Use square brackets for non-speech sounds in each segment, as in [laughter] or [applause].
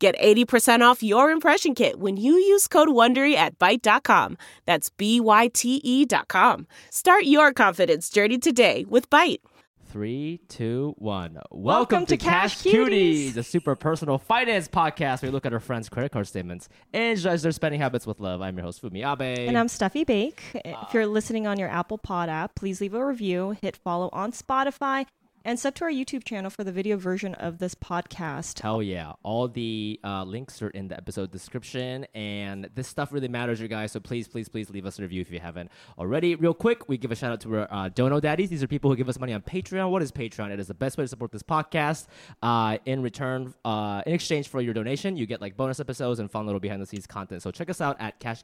Get 80% off your impression kit when you use code WONDERY at Byte.com. That's B-Y-T-E dot com. Start your confidence journey today with Byte. Three, two, one. Welcome, Welcome to Cash Cuties. a super personal finance podcast where we look at our friends' credit card statements and judge their spending habits with love. I'm your host, Fumi Abe. And I'm Steffi Baik. if you're ah. listening on your Apple Pod app, please leave a review, hit follow on Spotify, and sub to our YouTube channel for the video version of this podcast. Hell yeah. All the uh, links are in the episode description, and this stuff really matters, you guys. So please, please, please leave us a review if you haven't already. Real quick, we give a shout out to our uh, Dono Daddies. These are people who give us money on Patreon. What is Patreon? It is the best way to support this podcast. Uh, in return, uh, in exchange for your donation, you get like bonus episodes and fun little behind the scenes content. So check us out at cash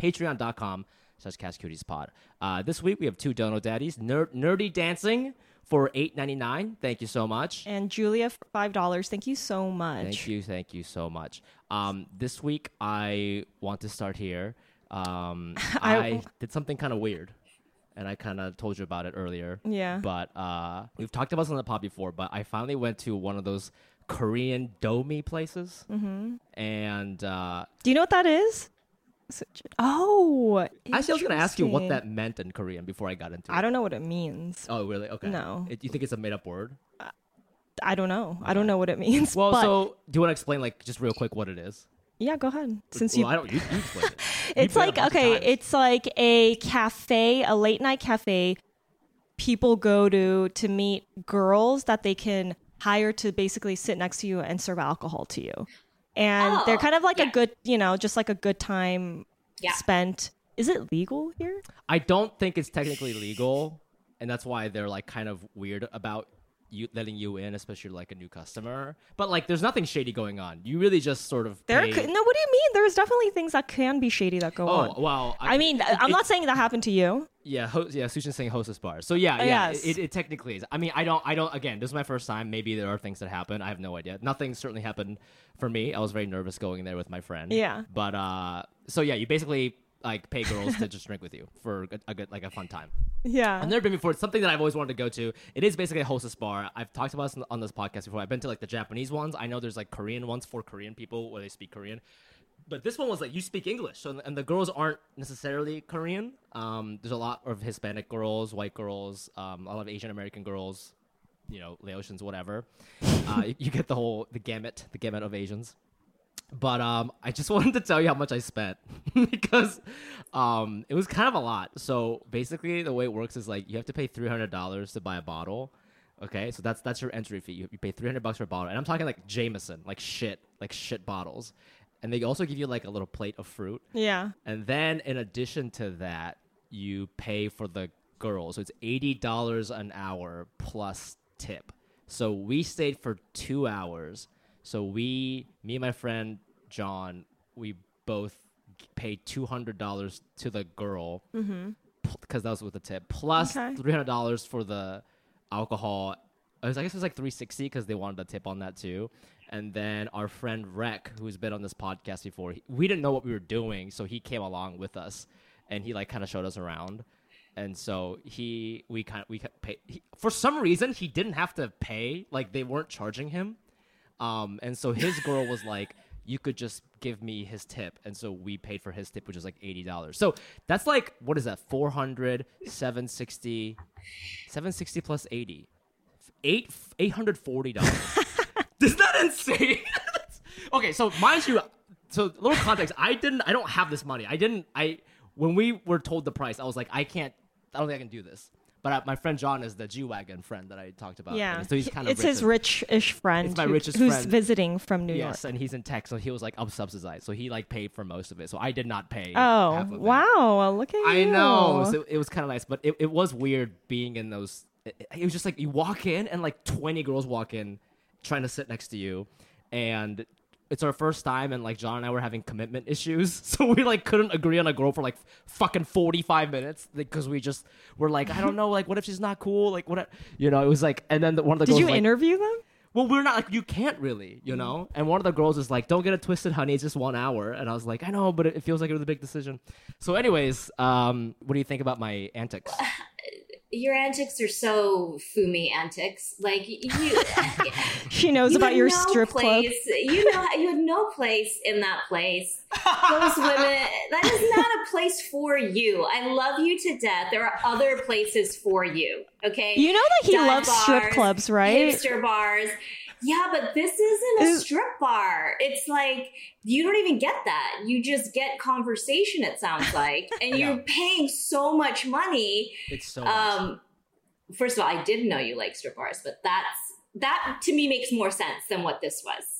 patreon.com slash cash cuties pod. Uh, this week we have two Dono Daddies, Ner- Nerdy Dancing for eight ninety nine. Thank you so much. And Julia, for $5. Thank you so much. Thank you, thank you so much. Um, this week I want to start here. Um, [laughs] I- I did something kind of weird, and I kind of told you about it earlier. Yeah. But uh, we've talked about this on the pod before, but I finally went to one of those Korean domi places, mm-hmm. and uh, Do you know what that is? Oh. actually, I was going to ask you what that meant in Korean before I got into it. I don't know what it means. Oh, really? Okay. No. It, you think it's a made up word? I don't know. I don't know what it means. Well, but so do you want to explain, like, just real quick what it is? yeah, go ahead. Since well, you I don't. You, you explain it. [laughs] It's it like bunch okay it's like a cafe a late night cafe people go to to meet girls that they can hire to basically sit next to you and serve alcohol to you and they're Oh, kind of like yeah. a good you know just like a good time Yeah. spent is it legal here I don't think it's technically legal, and that's why they're like kind of weird about you letting you in, especially like a new customer. But like, there's nothing shady going on. You really just sort of there pay- could, no what do you mean there's definitely things that can be shady that go Oh on well, I mean, I'm it- not saying that happened to you. Yeah, ho- yeah, Suchin saying hostess bar. So yeah, yeah, Yes. it, it technically is. I mean, I don't, I don't. Again, this is my first time. Maybe there are things that happen. I have no idea. Nothing certainly happened for me. I was very nervous going there with my friend. Yeah. But uh, so yeah, you basically like pay girls to just drink with you for a good, a good like a fun time. Yeah. I've never been before. It's something that I've always wanted to go to. It is basically a hostess bar. I've talked about this on this podcast before. I've been to like the Japanese ones. I know there's like Korean ones for Korean people where they speak Korean. But this one was like you speak English, so and the girls aren't necessarily Korean. Um, there's a lot of Hispanic girls, white girls, um, a lot of Asian American girls, you know, Laotians, whatever. Uh, [laughs] you, you get the whole the gamut, the gamut of Asians. But um, I just [laughs] wanted to tell you how much I spent [laughs] because um, it was kind of a lot. So basically, the way it works is like you have to pay three hundred dollars to buy a bottle. Okay, so that's that's your entry fee. You, you pay three hundred bucks for a bottle, and I'm talking like Jameson, like shit, like shit bottles. And they also give you like a little plate of fruit. yeah. And then in addition to that, you pay for the girls. So it's eighty dollars an hour plus tip. So we stayed for two hours. So we, me and my friend John, we both paid two hundred dollars to the girl mm-hmm. because that was with the tip, plus Okay. three hundred dollars for the alcohol. I, was, I guess it was like three sixty because they wanted a tip on that too. And then our friend Rec, who's been on this podcast before, he, we didn't know what we were doing, so he came along with us, and he like kind of showed us around. And so he, we kind of, we pay. He, for some reason, he didn't have to pay. Like they weren't charging him. Um, and so his girl was like, "You could just give me his tip," and so we paid for his tip, which was like eighty dollars. So that's like what is that? 400, 760, 760 plus eighty, eight eight hundred forty dollars. [laughs] Isn't that insane? [laughs] okay, so mind you, so a little context. I didn't. I don't have this money. I didn't. I when we were told the price, I was like, I can't. I don't think I can do this. But uh, my friend John is the G wagon friend that I talked about. Yeah. and so he's kind of it's his rich-ish friend It's my who- richest who's friend. visiting from New Yes, York. Yes, and he's in tech, so he was like, "I'm subsidized," so he like paid for most of it. So I did not pay. Oh, half of it. wow. Look at I you. I know. So it was kind of nice, but it, it was weird being in those. It, it was just like you walk in and like 20 girls walk in, trying to sit next to you, and it's our first time, and like John and I were having commitment issues, [laughs] so we like couldn't agree on a girl for like fucking forty five minutes because we just were like, I don't know, like what if she's not cool, like what, you know? It was like, and then the, one of the Did girls you was like, interview them? well, we're not like you can't really, you know. And one of the girls is like, "Don't get it twisted, honey. It's just one hour." And I was like, "I know, but it, it feels like it was a big decision." So, anyways, um, what do you think about my antics? [laughs] Your antics are so Fumi antics. Like you, [laughs] She knows you about your no strip club. You know, you had no place in that place. Those women, [laughs] that is not a place for you. I love you to death. There are other places for you. Okay, You know that he Dive loves strip clubs, right? Hipster bars. Yeah, but this isn't a strip bar. It's like you don't even get that. You just get conversation. It sounds like, [laughs] and Yeah. you're paying so much money. It's so. much. Um, first of all, I didn't know you like strip bars, but that's that to me makes more sense than what this was.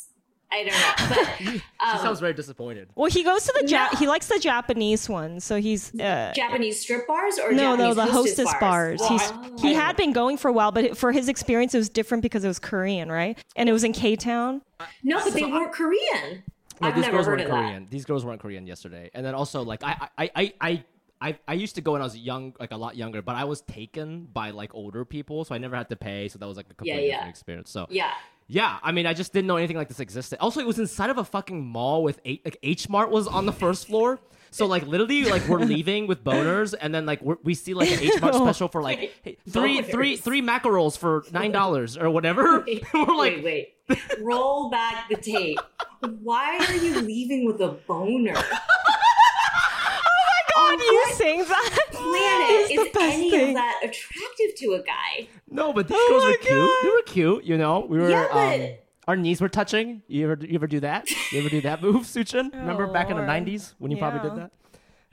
I don't know, but [laughs] she um, sounds very disappointed. Well, he goes to the ja- No. he likes the Japanese one, so he's uh, Japanese strip bars or no, no, the hostess bars. Well, He's he had been going for a while, but for his experience, it was different because it was Korean, right? And it was in K Town. no, but they So I- weren't Korean. No, I've these never girls heard weren't of that. Korean. These girls weren't Korean yesterday. And then also, like, I, I, I, I, I, I used to go when I was young, like a lot younger, but I was taken by like older people, so I never had to pay. So that was like a completely yeah. different experience. So Yeah, Yeah, I mean, I just didn't know anything like this existed. Also, it was inside of a fucking mall with eight, like H Mart was on the first floor. So like literally, like we're [laughs] leaving with boners, and then like we're, we see like an H Mart [laughs] special for like hey, [laughs] three, three, three mackerels for nine dollars or whatever. wait, we're like, wait, wait. Roll back the tape. Why are you leaving with a boner? Oh my god, you saying that Planet is is, any thing. of that attractive to a guy? no, but these Oh girls my were cute. They were cute, you know. We were. Yeah, um, but- our knees were touching. You ever, you ever do that? You ever do that move, Suchin? [laughs] Remember Oh, back in the '90s when you probably did that?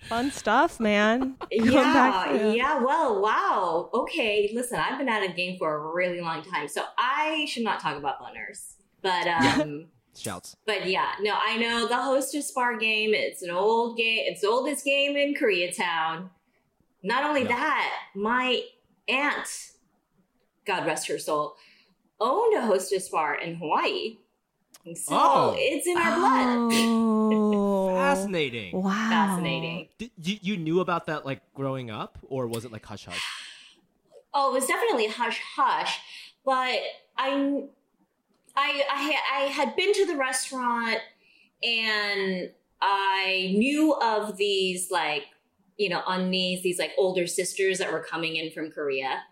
Fun stuff, man. [laughs] Yeah, back yeah. Well, wow. Okay, listen, I've been at a game for a really long time, so I should not talk about boners. But um, Shouts. but yeah, no, I know the hostess bar game. It's an old game. It's the oldest game in Koreatown. Not only Yeah. that, my aunt, God rest her soul, owned a hostess bar in Hawaii. So Oh. it's in our blood. Oh, [laughs] Fascinating. Wow, Fascinating. Did, you, you knew about that like growing up, or was it like hush hush? [sighs] Oh, it was definitely hush hush, but I, I, I, I had been to the restaurant and I knew of these like, you know, unnies, these like older sisters that were coming in from Korea,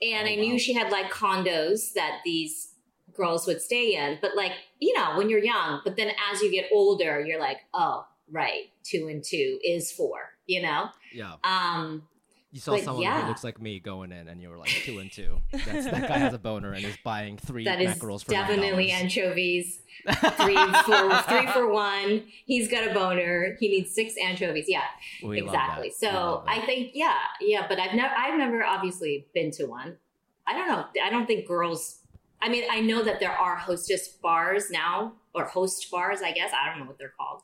and Oh, I knew wow. she had like condos that these girls would stay in. But like, you know, when you're young, but then as you get older, you're like, oh, right, two and two is four, you know. Yeah. Um, You saw But someone yeah. who looks like me going in, and you were like two and two. That's, that guy has a boner and is buying three That is mackerels for definitely $9. anchovies. [laughs] Three for three for one. He's got a boner. He needs six anchovies. Yeah, We exactly. So We love that. I think yeah, yeah. But I've never I've never obviously been to one. I don't know. I don't think girls. I mean, I know that there are hostess bars now or host bars. I guess I don't know what they're called.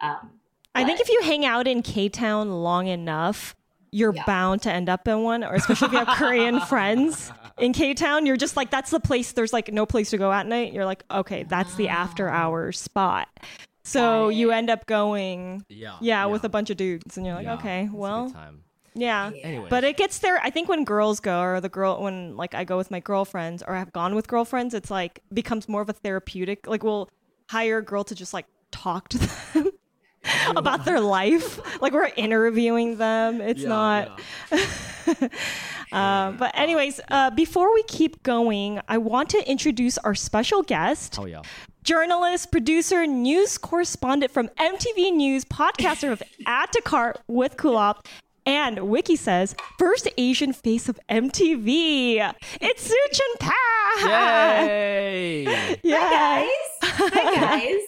Um, I think if you hang out in K Town long enough, you're Yeah. bound to end up in one, or especially if you have [laughs] Korean friends in K Town, you're just like, that's the place. There's like no place to go at night. You're like, okay, that's the after ah. hours spot. So Got you end up going, yeah, yeah, with a bunch of dudes, and you're like, Yeah, okay, it's a good well, time. yeah. Anyway, But it gets there. I think when girls go, or the girl, when like I go with my girlfriends, or I've gone with girlfriends, it's like becomes more of a therapeutic. Like we'll hire a girl to just like talk to [laughs] them [laughs] about their life. Like we're interviewing them. It's Yeah, not. yeah. [laughs] Uh, but anyways, uh, before we keep going, I want to introduce our special guest Oh yeah. journalist, producer, news correspondent from MTV News, podcaster of [laughs] Add to Cart with Kulap, and Wiki says, first Asian face of MTV. It's Suchin Pak! Yay! [laughs] Yeah. Hi guys. Hi [laughs] guys.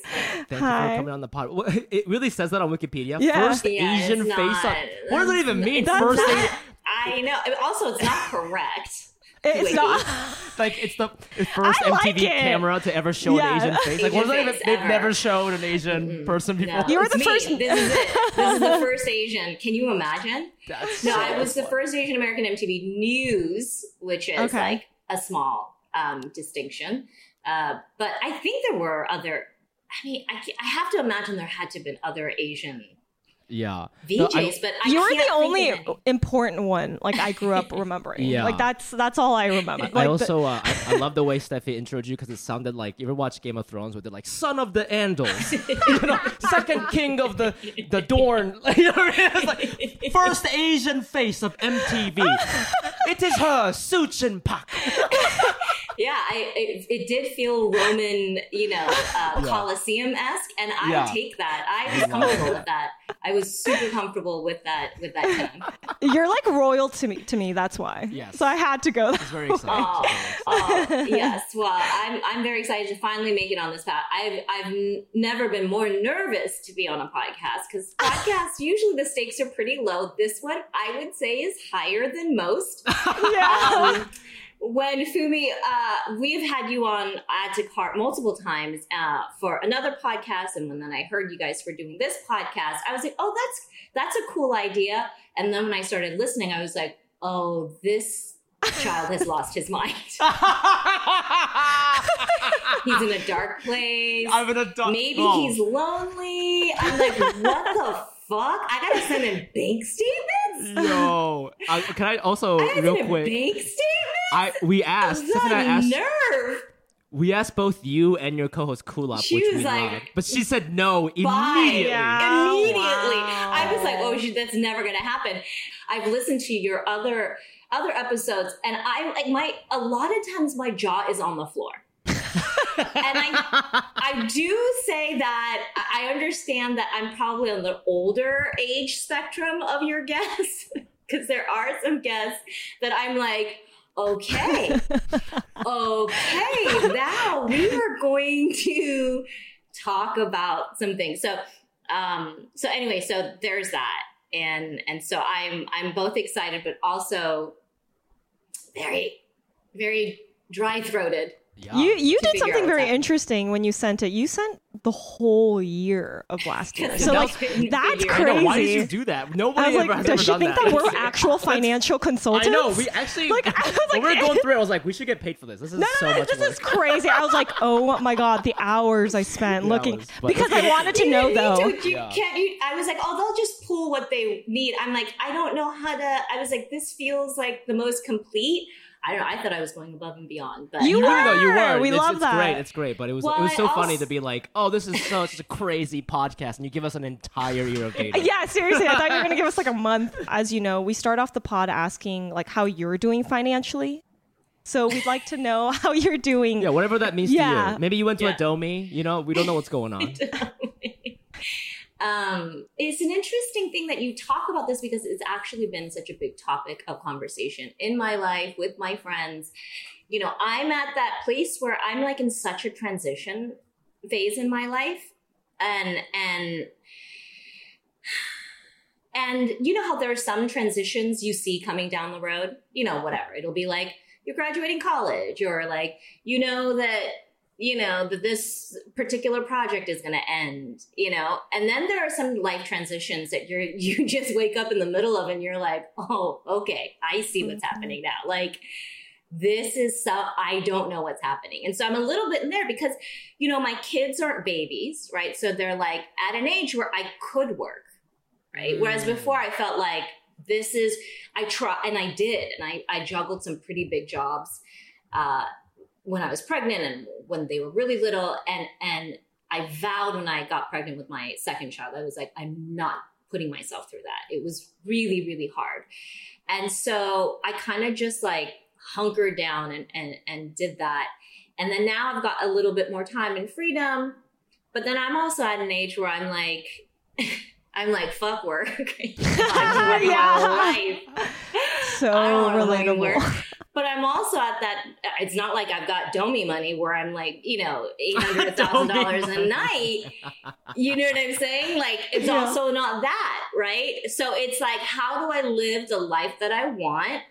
Thank you for coming on the pod. It really says that on Wikipedia. Yeah. First Yeah, it's Asian face. not. On, what does that even mean? First, not- [laughs] Asian, I know. Also, it's not correct. It's Wiki. not. [laughs] like it's the first I like MTV it. camera to ever show Yeah. an Asian face. Like, what Asian does that face They've ever. never shown an Asian person before. No, You were the me. first- This is it. This is the [laughs] first Asian. Can you imagine? That's No, so I was the first Asian American MTV News, which is Okay. like a small um, distinction. Uh, but I think there were other I mean, I, I have to imagine there had to have been other Asian Yeah. VJs, No, but I You're can't the think only of any. important one. Like I grew up remembering. Yeah. Like that's that's all I remember. I, Like I the- also uh, I, I love the way Steffi introed you because it sounded like you ever watch Game of Thrones where they're like son of the Andals, [laughs] you know, second king of the the Dorne, [laughs] you know what I mean? It's like first Asian face of MTV. [laughs] it is her Suchin Pak. Yeah, I, it, it did feel Roman, you know, uh, Colosseum esque, and I Yeah. take that. I was comfortable with that. I was super comfortable with that with that tone. you're like royal to me. To me, that's why. Yes. So I had to go. It's very exciting. Oh, very exciting. oh, yes. Well, I'm I'm very excited to finally make it on this path. I've I've n- never been more nervous to be on a podcast because [laughs] podcasts usually the stakes are pretty low. This one I would say is higher than most. [laughs] yeah. um, when Fumi, uh, we've had you on Add to Cart multiple times uh, for another podcast, and when then I heard you guys were doing this podcast, I was like, "Oh, that's that's a cool idea." And then when I started listening, I was like, "Oh, this child has lost his mind. [laughs] he's in a dark place. I'm in a dark. Maybe oh. he's lonely." I'm like, "What the fuck? I gotta send in bank statements." [laughs] Yo, uh, can I also I real send quick? bank statements. I we asked. the Steffi and I asked. nerve. We asked both you and your co-host Kulap, She which was we like, love, but she said no immediately. Yeah. Immediately. wow. I was like, oh, shit, that's never going to happen. I've listened to your other other episodes and I like my a lot of times my jaw is on the floor. And I I do say that I understand that I'm probably on the older age spectrum of your guests [laughs] because there are some guests that I'm like, okay, okay, now we are going to talk about some things. So, um, so anyway, so there's that, and and so I'm I'm both excited, but also very very dry throated. Yeah. You you to did something very happening. interesting when you sent it. You sent the whole year of [laughs] last year. So like [laughs] that's figure I know. Why did crazy. you do that? I Nobody was ever like, has does ever she done think that, that. we're actual [laughs] financial consultants? I know. We actually Like, I was when like- we were going through it, I was like, we should get paid for this. This is No, so no, no, much this work. is crazy. I was like, oh my god, the hours I spent looking hours, but because let's I wanted to You know need though. to- you Yeah. can't. You, I was like, oh, they'll just pull what they need. I'm like, I don't know how to. I was like, this feels like the most complete. I don't know. I thought I was going above and beyond, but You You were though. You were. were. We it's, love it's that. great. It's great. But it was Well, it was I so funny to be like, oh, this is so such a crazy podcast, and you give us an entire year of data. Yeah, seriously, I thought you were gonna give us like a [laughs] month. As you know, we start off the pod asking like how you're doing financially. So we'd like to know how you're doing. Yeah, whatever that means to Yeah. you. Maybe you went to Yeah. a domi. You know, we don't know what's going [laughs] on. Um, it's an interesting thing that you talk about this because it's actually been such a big topic of conversation in my life with my friends. You know, I'm at that place where I'm like in such a transition phase in my life, and and and you know how there are some transitions you see coming down the road. You know, whatever it'll be like you're graduating college, or like you know that you know that this particular project is going to end you know? And then there are some life transitions that you're [laughs] you just wake up in the middle of and you're like oh okay i see what's Mhm. happening now. Like this is so i don't know what's happening. And so i'm a little bit in there because you know my kids aren't babies right? So they're like at an age where i could work right? Whereas Mm. before i felt like this is i try and i did and i, I juggled some pretty big jobs uh, when I was pregnant and when they were really little and and I vowed when I got pregnant with my second child I was like I'm not putting myself through that. It was really really hard. And so I kind of just like hunkered down and and and did that. And then now I've got a little bit more time and freedom, but then I'm also at an age where I'm like [laughs] I'm like fuck work. [laughs] [laughs] I'm living my life. So I don't wanna relatable. But I'm also at that. It's not like I've got Domi money where I'm like, you know, eight [laughs] hundred thousand dollars a night. You know what I'm saying? Like, it's Yeah. also not that, right? So it's like, how do I live the life that I want?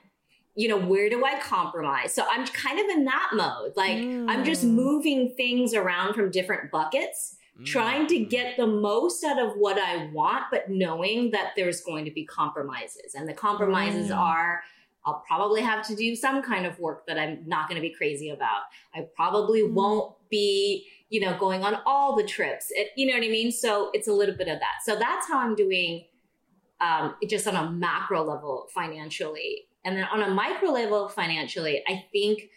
You know, where do I compromise? So I'm kind of in that mode. Like, I'm just Mm. moving things around from different buckets trying to get the most out of what I want, but knowing that there's going to be compromises. And the compromises Mm. are I'll probably have to do some kind of work that I'm not going to be crazy about. I probably Mm. won't be, you know, going on all the trips. It, you know what I mean? So it's a little bit of that. So that's how I'm doing um, just on a macro level financially. And then on a micro level financially, I think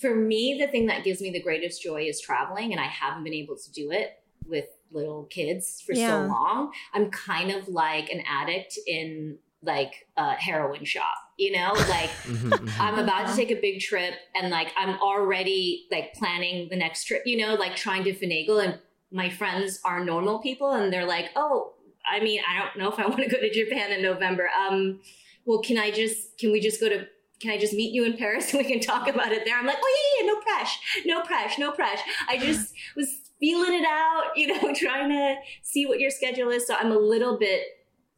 for me, the thing that gives me the greatest joy is traveling, and I haven't been able to do it with little kids for Yeah. so long. I'm kind of like an addict in like a heroin shop, you know, [laughs] like Mhm, mhm. I'm about to take a big trip and like I'm already like planning the next trip, you know, like trying to finagle and my friends are normal people and they're like, "Oh, I mean, I don't know if I want to go to Japan in November. Um well, can I just can we just go to can I just meet you in Paris and we can talk about it there? I'm like, oh yeah, yeah, no pressure, no pressure, no pressure. I just [laughs] was feeling it out, you know, [laughs] trying to see what your schedule is. So I'm a little bit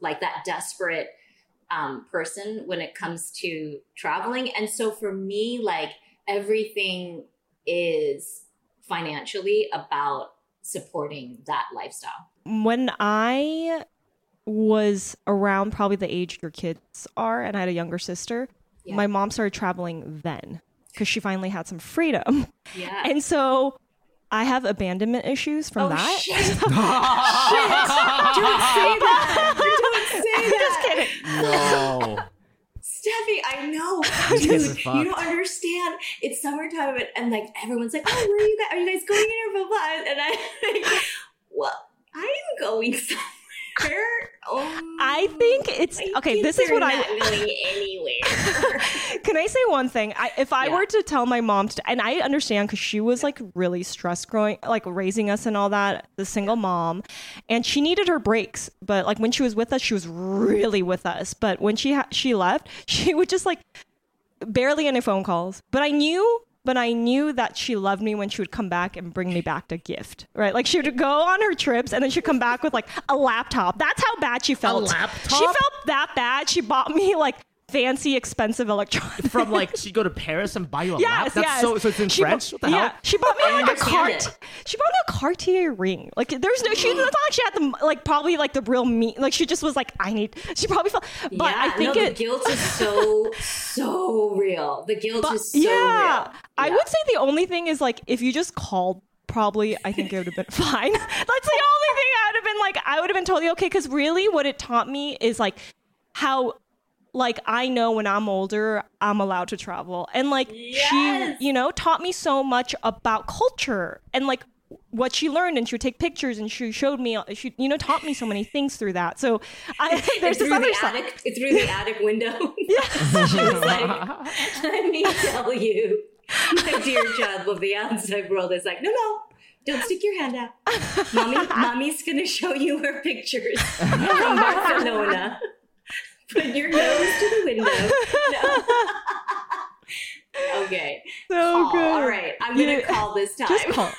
like that desperate um, person when it comes to traveling. And so for me, like everything is financially about supporting that lifestyle. when I was around probably the age your kids are, and I had a younger sister, Yeah. my mom started traveling then because she finally had some freedom. Yeah. And so I have abandonment issues from oh, that. shit. [laughs] Don't say that. Don't say that. Just kidding. Whoa. Steffi, I know. [laughs] Dude, you don't understand. It's summertime and, and like everyone's like, oh, where are you guys? Are you guys going here? Blah, blah. And I like, well, I'm going somewhere. I think it's my okay. kids This is what I going anywhere. [laughs] can I say one thing? I, if I Yeah. were to tell my mom, to, and I understand because she was like really stressed growing, like raising us and all that, the single mom, and she needed her breaks. But like when she was with us, she was really with us. But when she ha- she left, [laughs] she would just like barely any phone calls. But I knew. But I knew that she loved me when she would come back and bring me back a gift, right? Like she would go on her trips and then she'd come back with like a laptop. That's how bad she felt. laptop? She felt that bad. She bought me like fancy, expensive electronics. From like [laughs] she'd go to Paris and buy you a Yes, lap. That's yes. so so it's in She French. bu- what the yeah, hell? she bought me like a cart. it. She bought me a Cartier ring. Like there's no, she thought she had the like probably like the real me. Like she just was like, I need. She probably felt, but yeah, I think no, it. the guilt is so [laughs] so real. The guilt but is so yeah, real. I Yeah. would say the only thing is like if you just called. Probably, I think it would have been [laughs] fine. That's the only thing I would have been like. I would have been totally okay. Because really, what it taught me is like how like I know when I'm older, I'm allowed to travel. And like Yes. she, you know, taught me so much about culture and like what she learned and she would take pictures and she showed me uh, she you know taught me so many things through that. So I [laughs] there's this other the side. attic, through the attic window. [laughs] [laughs] she was like, "Let me tell you, my dear child of the outside world is like, no, no, don't stick your hand out. Mommy, mommy's gonna show you her pictures from Barcelona. Put your nose to the window. [laughs] No. okay. So Call. good. All right, I'm gonna You- call this [laughs] time. Just call.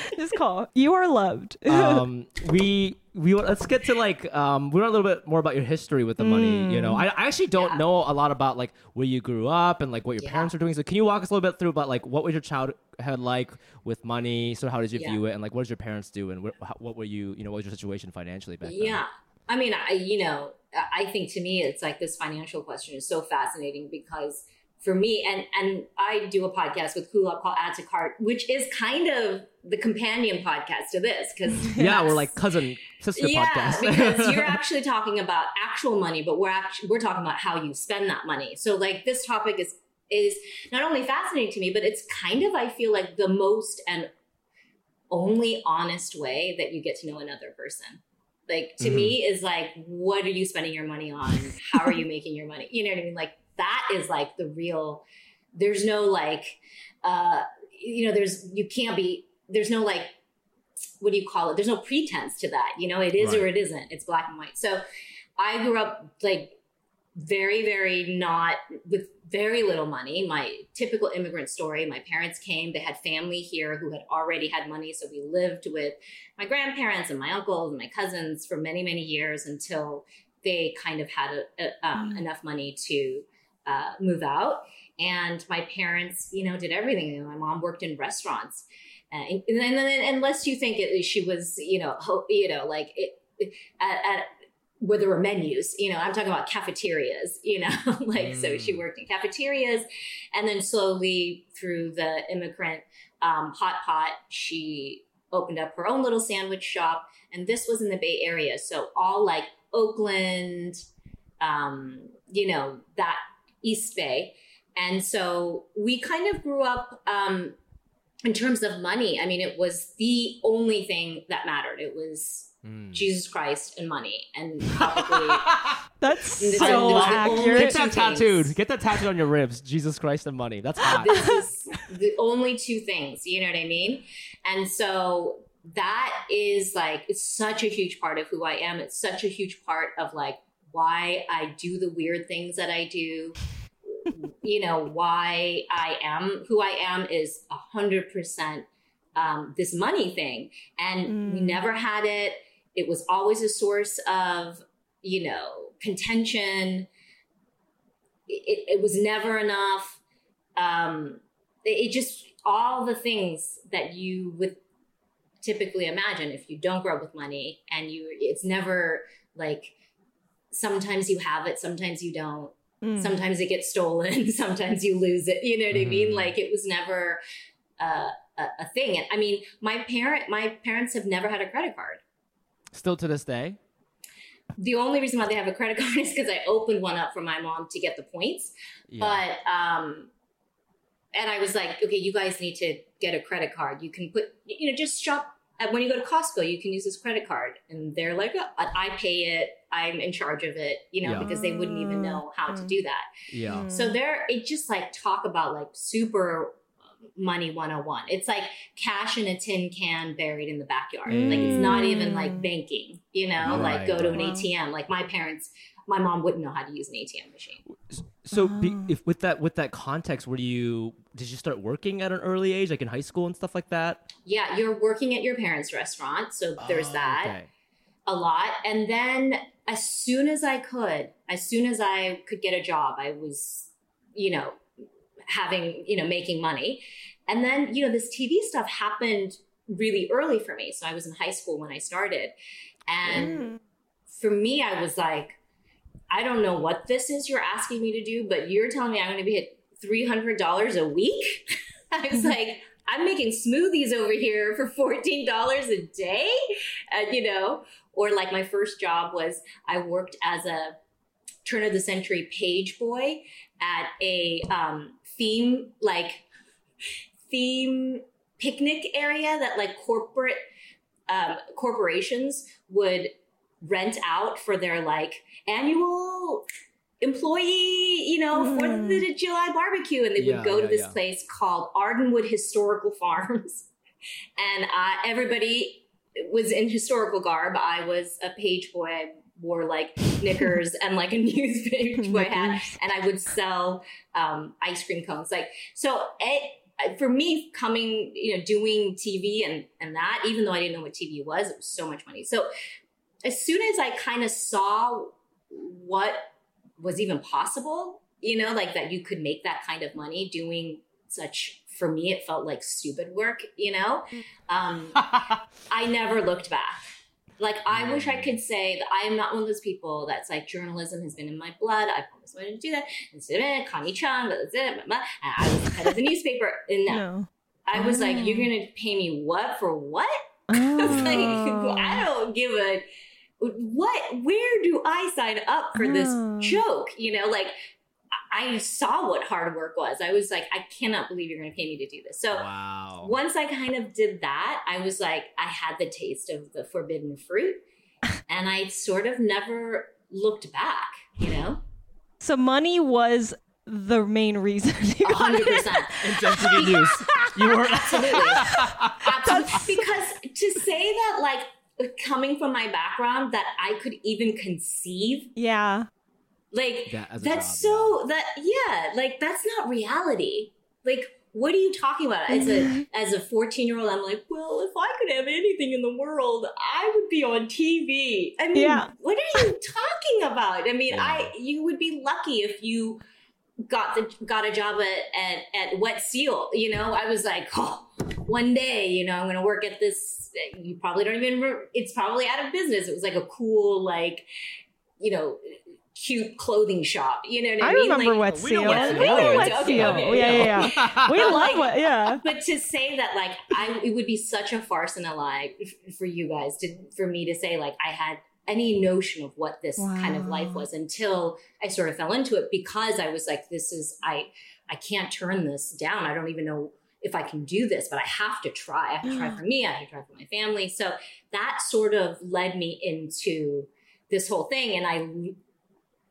[laughs] just call. You are loved. um, we we let's get to like um, we learn a little bit more about your history with the money. You know, I, I actually don't Yeah. know a lot about like where you grew up and like what your Yeah. parents were doing. So can you walk us a little bit through about like what was your childhood like with money? So how did you Yeah. view it, and like what did your parents do, and what, how, what were you you know what was your situation financially back then? Yeah. I mean, I, you know, I think to me, it's like this financial question is so fascinating because for me, and, and I do a podcast with Kulap called Add to Cart, which is kind of the companion podcast to this. Cause [laughs] Yeah, we're like cousin sister yeah, podcast. because [laughs] you're actually talking about actual money, but we're actually, we're talking about how you spend that money. So like this topic is, is not only fascinating to me, but it's kind of, I feel like the most and only honest way that you get to know another person. Like to me is like, what are you spending your money on? How are you making your money? You know what I mean? Like that is like the real, there's no like, uh, you know, there's, you can't be, there's no like, what do you call it? There's no pretense to that. You know, it is or it isn't. It's black and white. So I grew up like very, very not with very little money. My typical immigrant story. My parents came, they had family here who had already had money. So we lived with my grandparents and my uncles and my cousins for many, many years until they kind of had a, a, um, Mm. enough money to uh, move out. And my parents, you know, did everything. My mom worked in restaurants. Uh, and, and then, unless you think it, she was, you know, ho- you know, like it, it- at, at where there were menus, you know, I'm talking about cafeterias, you know, [laughs] like so she Mm. worked in cafeterias, and then slowly through the immigrant um, hot pot, she opened up her own little sandwich shop. And this was in the Bay Area. So all like Oakland, um, you know, that East Bay. And so we kind of grew up um, in terms of money. I mean, it was the only thing that mattered. It was Mm. Jesus Christ and money. And [laughs] probably, That's This so is- accurate. Get Two that things. tattooed. Get that tattooed on your ribs. Jesus Christ and money. That's hot. this is the only two things. You know what I mean? And so that is like, it's such a huge part of who I am. It's such a huge part of like why I do the weird things that I do. You know, why I am who I am is a hundred percent um, this money thing. And we Mm. never had it. It was always a source of, you know, contention. It, it was never enough. Um, it, it just, all the things that you would typically imagine if you don't grow up with money and you, it's never like, sometimes you have it, sometimes you don't Mm. sometimes it gets stolen [laughs] sometimes you lose it you know what i mean Mhm. like it was never uh, a, a thing and i mean my parent my parents have never had a credit card Still to this day. the only reason why they have a credit [laughs] card is because i opened one up for my mom to get the points Yeah. but um and i was like okay you guys need to get a credit card you can put you know just shop at, when you go to costco you can use this credit card and they're like oh, i pay it i'm in charge of it you know Yeah. because they wouldn't even know how to Mm. do that yeah. Mm. So there, it just like talk about like super money 101. It's like cash in a tin can buried in the backyard. Like it's not even like Mm. banking, you know, Right, like go to an. ATM. Like my parents, my mom wouldn't know how to use an ATM machine. So, be, Oh. if with that with that context, were you did you start working at an early age, like in high school and stuff like that? Yeah, you're working at your parents' restaurant. So there's Oh, that okay. a lot. And then as soon as I could, as soon as I could get a job, I was, you know, having, you know, making money. And then, you know, this TV stuff happened really early for me. So I was in high school when I started. And Mm. for me, I was like, I don't know what this is you're asking me to do, but you're telling me I'm going to be at $300 a week? [laughs] I was like, I'm making smoothies over here for $14 a day, uh, you know? Or like my first job was I worked as a turn of the century page boy at a um, theme, like theme picnic area that like corporate um, corporations would rent out for their like annual employee, you know, Mhm. Fourth of July barbecue, and they Yeah, would go to this yeah. place called Ardenwood Historical Farms, [laughs] and uh, everybody was in historical garb. I was a page boy. I wore like knickers [laughs] and like a news page boy hat, and I would sell um, ice cream cones. Like so, it, for me, coming, you know, doing TV and and that, even though I didn't know what TV was, it was so much money. So as soon as I kind of saw what was even possible, you know, like that you could make that kind of money doing such. For me, it felt like stupid work, you know. Mm. Um, [laughs] I never looked back. Like I mm. wish I could say that I am not one of those people that's like journalism has been in my blood. I promised I didn't do that. Instead of it, eh, Connie Chung, blah, blah, blah, blah, blah. And I was head of the newspaper. And No. I was like, Oh. you're gonna pay me what for what? [laughs] I was like, Oh. I don't give a what. Where do I sign up for this Oh. joke? You know, like I I saw what hard work was. I was like, I cannot believe you're gonna pay me to do this. So wow. once I kind of did that, I was like, I had the taste of the forbidden fruit, [laughs] and I sort of never looked back. You know, So money was the main reason [laughs] you 100% Intensity news. You were Absolutely. [laughs] Absolutely. Because to say that, like, coming from my background, that I could even conceive, Yeah. Like, as that's job, so, that, yeah, like, that's not reality. Like, what are you talking about? As a mm-hmm. as a 14 year old, I'm like, well, if I could have anything in the world, I would be on TV. I mean, Yeah. what are you talking about? I mean, Yeah. I you would be lucky if you got the got a job at, at at Wet Seal. You know, I was like, oh, one day, you know, I'm going to work at this. You probably don't even. Re- it's probably out of business. It was like a cool, like, you know, cute clothing shop. You know what I, I mean? remember Like, Wet we Seal. know Wet We Seal. know Wet Seal. okay, yeah, yeah. [laughs] yeah, yeah. We love like- what, yeah. but to say that like I it would be such a farce and a lie f- for you guys to for me to say like I had any notion of what this kind of life was until I sort of fell into it because I was like this is I I can't turn this down. I don't even know if I can do this, but I have to try. I have to try for me. I have to try for my family. So that sort of led me into this whole thing, and I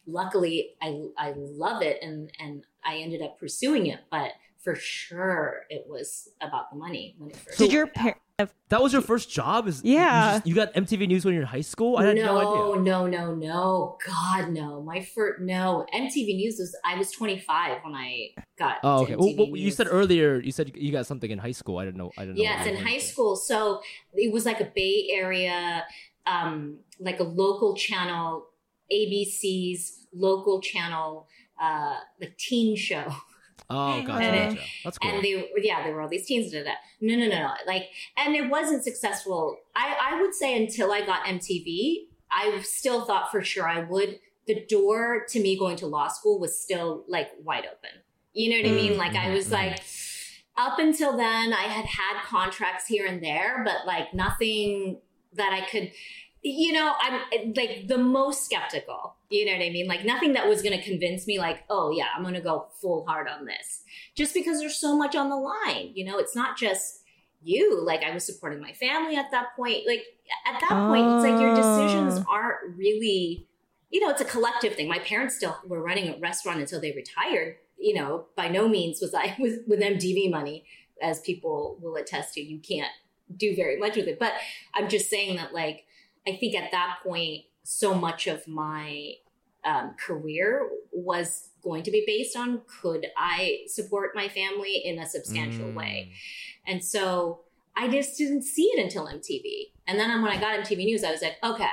luckily I I love it, and and I ended up pursuing it. But for sure, it was about the money when it first. Did your parents? That was your first job? Is you- you, Yeah. just- you got MTV News when you're in high school? I had no, no, idea. no, no, no. God, no. My first no. MTV News was I was 25 when I got. Oh, to okay. Well, MTV well, you News. said earlier. You said you got something in high school. I didn't know. I didn't know. Yes, what in high meant. school. So it was like a Bay Area, um, like a local channel, ABC's local channel, uh, like teen show. [laughs] Oh, gotcha, And gotcha. That's cool. And they, yeah, there were all these teens. Da, da. No, no, no, no. Like, and it wasn't successful. I, I would say until I got MTV, I still thought for sure I would. The door to me going to law school was still like wide open. You know what I mean? Like, I was Mhm. like, up until then, I had had contracts here and there, but like nothing that I could, you know, I'm like the most skeptical. You know what I mean? Like nothing that was going to convince me, like, oh yeah, I'm going to go full hard on this, just because there's so much on the line. You know, it's not just you. Like I was supporting my family at that point. Like at that point, it's like your decisions Oh. aren't really, you know, it's a collective thing. My parents still were running a restaurant until they retired. You know, by no means was I [laughs] with with MTV money, as people will attest to. You can't do very much with it. But I'm just saying that, like, I think at that point, so much of my um, career was going to be based on could I support my family in a substantial Mm. way. And so I just didn't see it until MTV. And then when I got MTV News, I was like, okay,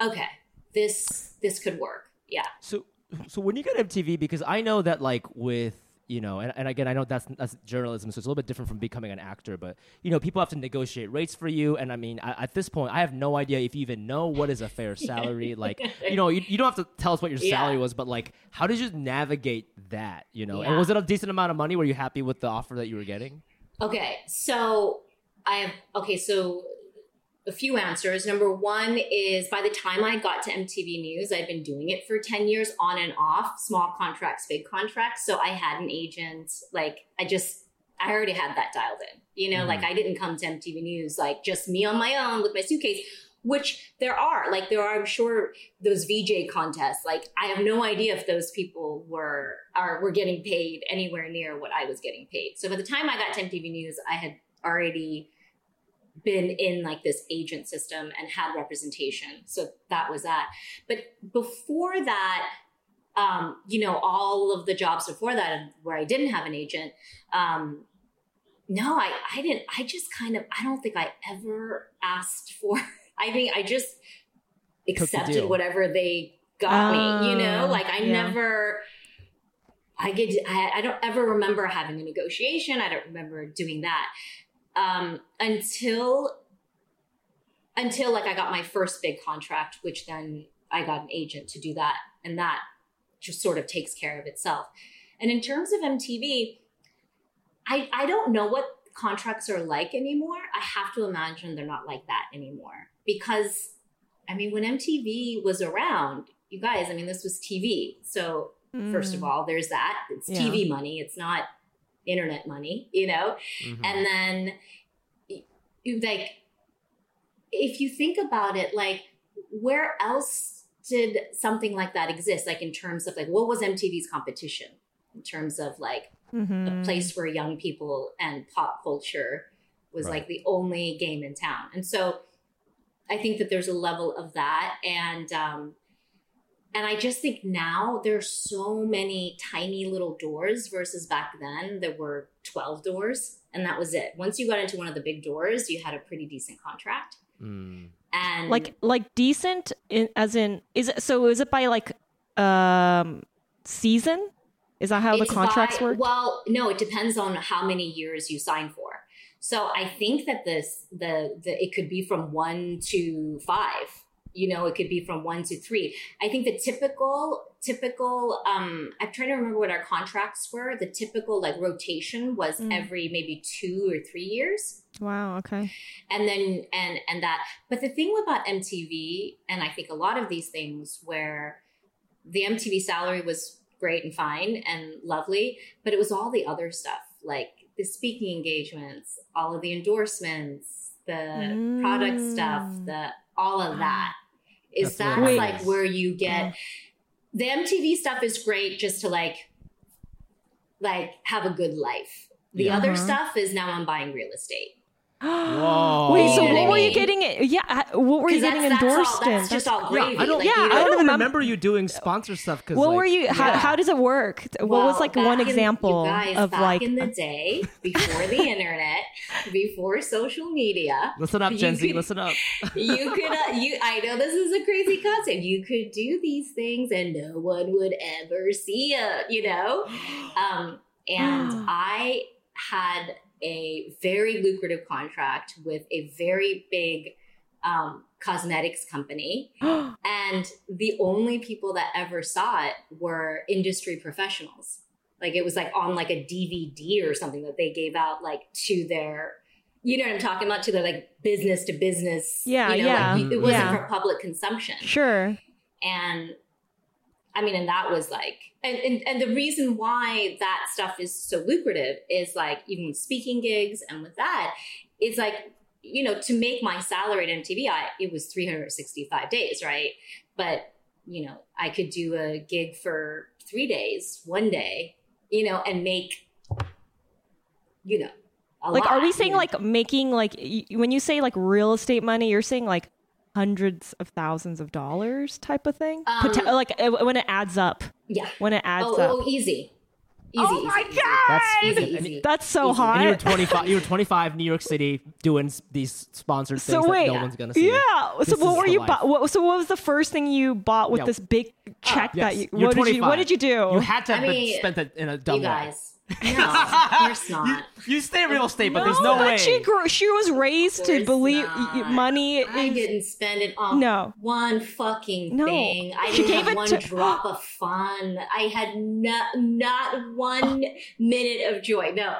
okay, this this could work. Yeah. So, so when you got MTV, because I know that like with you know, and, and again, I know that's that's journalism, so it's a little bit different from becoming an actor. But you know, people have to negotiate rates for you, and I mean, I, at this point, I have no idea if you even know what is a fair [laughs] salary. like, you know, you, you don't have to tell us what your Yeah. salary was, but like, how did you navigate that? You know, and was it a decent amount of money? Were you happy with the offer that you were getting? Okay, so I have okay, so a few answers. Number one is by the time I got to MTV News, I'd been doing it for 10 years on and off, small contracts, big contracts. So I had an agent, like I just I already had that dialed in. You know, Mhm. like I didn't come to MTV News like just me on my own with my suitcase, which there are. Like there are, I'm sure those VJ contests. Like I have no idea if those people were are were getting paid anywhere near what I was getting paid. So by the time I got to MTV News, I had already been in like this agent system and had representation. So that was that. But before that, um, you know, all of the jobs before that where I didn't have an agent, um, no, I, I didn't, I just kind of, I don't think I ever asked for, [laughs] I think I just accepted whatever they got me, you know, Ah, like I yeah. never, I get, I, I don't ever remember having a negotiation. I don't remember doing that um, until until like I got my first big contract, which then I got an agent to do that, and that just sort of takes care of itself. And in terms of MTV, I I don't know what contracts are like anymore. I have to imagine they're not like that anymore because I mean when MTV was around, you guys, I mean this was TV, so first of Mm. all, there's that. It's Yeah. TV money. It's not internet money, you know? Mhm. And then, like, if you think about it, like, where else did something like that exist? Like, in terms of, like, what was MTV's competition? In terms of, like, Mhm. a place where young people and pop culture was Right. like the only game in town. And so I think that there's a level of that. And, um, and I just think now there's so many tiny little doors versus back then there were 12 doors and that was it. Once you got into one of the big doors, you had a pretty decent contract. Mm. And like like decent in, as in is it so is it by like um season is that how the contracts by- work Well, no, it depends on how many years you sign for. So I think that this the the it could be from one to five. You know it could be from one to three i think the typical typical um i'm trying to remember what our contracts were the typical like rotation was Mm. every maybe two or three years Wow. Okay. and then and and that but the thing about mtv and i think a lot of these things where the mtv salary was great and fine and lovely but it was all the other stuff like the speaking engagements all of the endorsements the product stuff Mm. the all of that is That's that like nice. where you get the mtv stuff is great just to like like have a good life the Yeah. other Uh-huh. stuff is now i'm buying real estate Whoa. Wait. So You know what what were you getting? It? Yeah. What were you getting that's, endorsed that's all, in? that's just That's- all gravy. I don't. like, yeah, you I don't even remem- remember you doing sponsor stuff. Cause What like, were you? How, Yeah. how does it work? what was like one example you guys, of back like? in the day before the internet, before social media. Listen up, you Gen Z. could- Listen up. You [laughs] could, uh, you. I know this is a crazy concept. You could do these things, and no one would ever see it. You know, [gasps] um, and [gasps] I had a very lucrative contract with a very big um, cosmetics company. [gasps] And the only people that ever saw it were industry professionals. Like it was like on like a DVD or something that they gave out like to their, you know what I'm talking about, to their like business to business. Yeah, you know, yeah, Like, it wasn't yeah. for public consumption. sure. And I mean, and that was like, and, and, and the reason why that stuff is so lucrative is like, even with speaking gigs and with that, it's like, you know, to make my salary at MTV, I, it was 365 days, right? But, you know, I could do a gig for three days, one day, you know, and make, you know, a Like, are lot, we you saying know? like making like y- when you say like real estate money, you're saying like hundreds of thousands of dollars type of thing? Um, Pote- like uh, when it adds up, yeah. when it adds Oh, up. oh, easy. Easy. Oh my easy. That's Easy, and- easy. That's so Easy. hot. And you were 25. You were [laughs] 25, New York City, doing these sponsored things so wait, that no one's gonna see. yeah. This So what is were you? Bu- what, so what was the first thing you bought with Yeah. this big check Yes, that you? you're What did you? What did you do? You had to I have been mean, spent it in a dumb you way. Guys. No, of [laughs] course not. You stay in real estate, but there's no but way. She grew, she was raised to course believe not. money. I is- didn't spend it on No. one fucking No. thing. I She didn't gave have it one to- drop of fun. I had not not one minute of joy. No,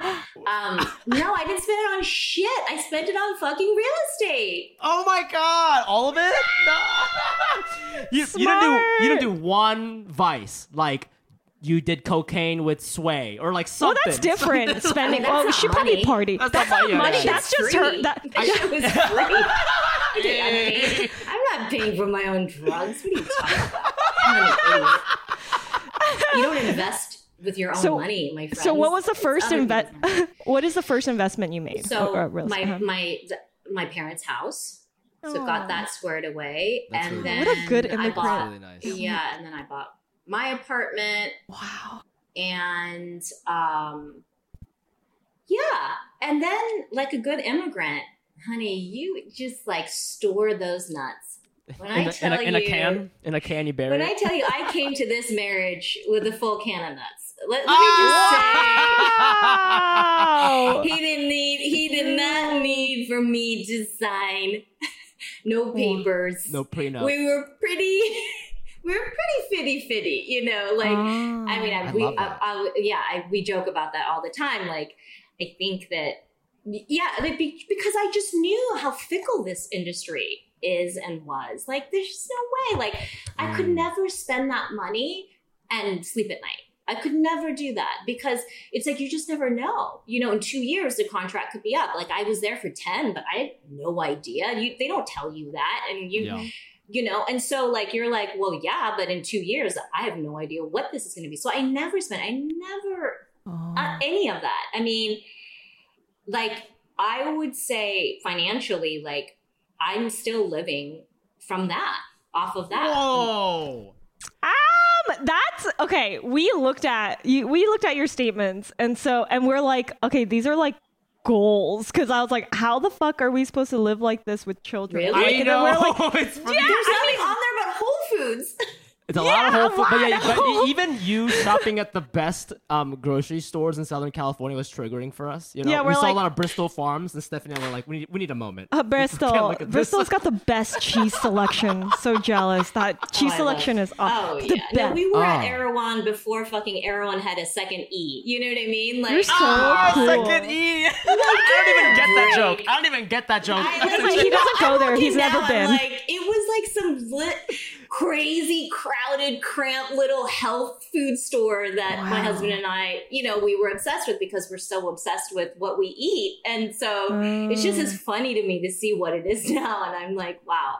um, no, I didn't spend it on shit. I spent it on fucking real estate. Oh my god, all of it? [laughs] No. [laughs] you, you didn't do you didn't do one vice like you did cocaine with Sway or like something. Well, that's different. Spending. that's oh, not she probably party. That's That's, not not money, money. yeah. That's just her. That, [laughs] It was free. [laughs] I'm, not paying for my own drugs. What are you talking about? I'm an idiot. You don't invest with your own So- money, my friend. so what was the first invest? [laughs] what is the first investment you made? So Oh, uh, my estate, huh? my my parents' house. So Aw. got that squared away, That's and really then What a good I immigrant. bought, really nice. Yeah, and then I bought my apartment, Wow. and um, yeah, and then like a good immigrant, honey, you just like store those nuts. When I in, a, in, tell a, in a you, can, in a can, you bury when it. I tell you, I came to this marriage with a full can of nuts. Let, let me Wow. just say, he didn't need, he did not need for me to sign no papers. no prenup. We were pretty, we were pretty fitty fitty, you know. Like, I mean, I, I we, I. I, yeah, I, we joke about that all the time. Like, I think that, yeah, like, be- because I just knew how fickle this industry is and was. Like, there's just no way. Like, I could Mm. never spend that money and sleep at night. I could never do that because it's like you just never know. You know, in two years the contract could be up. Like I was there for ten, but I had no idea. You, they don't tell you that, and you, Yeah. You know, and so like you're like, well, yeah, but in two years I have no idea what this is going to be. So I never spent. I never Oh. uh, any of that. I mean, like I would say financially, like I'm still living from that, off of that. Whoa. Um, that's okay. We looked at you. We looked at your statements, and so and we're like, okay, these are like goals because I was like, how the fuck are we supposed to live like this with children? Really? Like, [laughs] I know. like, it's. Yeah, There's I nothing on there but Whole Foods. [laughs] It's a lot of Yeah, Whole Foods, but, yeah, but even you shopping at the best um, grocery stores in Southern California was triggering for us. You know, Yeah, we we're saw a lot of Bristol farms, and Stephanie and I were like, we need, we need a moment. Uh, [laughs] Bristol. look at this. Bristol's [laughs] got the best cheese selection. So jealous. That [laughs] cheese I selection is off. Oh the yeah, no, we were at Oh. Erewhon before fucking Erewhon had a second E. You know what I mean? Like, You're so Oh, cool. second E. I don't even get that joke. I don't even get that joke. I, like he doesn't go there. He's never now, been. Like it was like some lit, crazy, crowded, cramped little health food store that my husband and I, you know, we were obsessed with because we're so obsessed with what we eat, and so it's just Mm. as funny to me to see what it is [laughs] now, and I'm like, wow,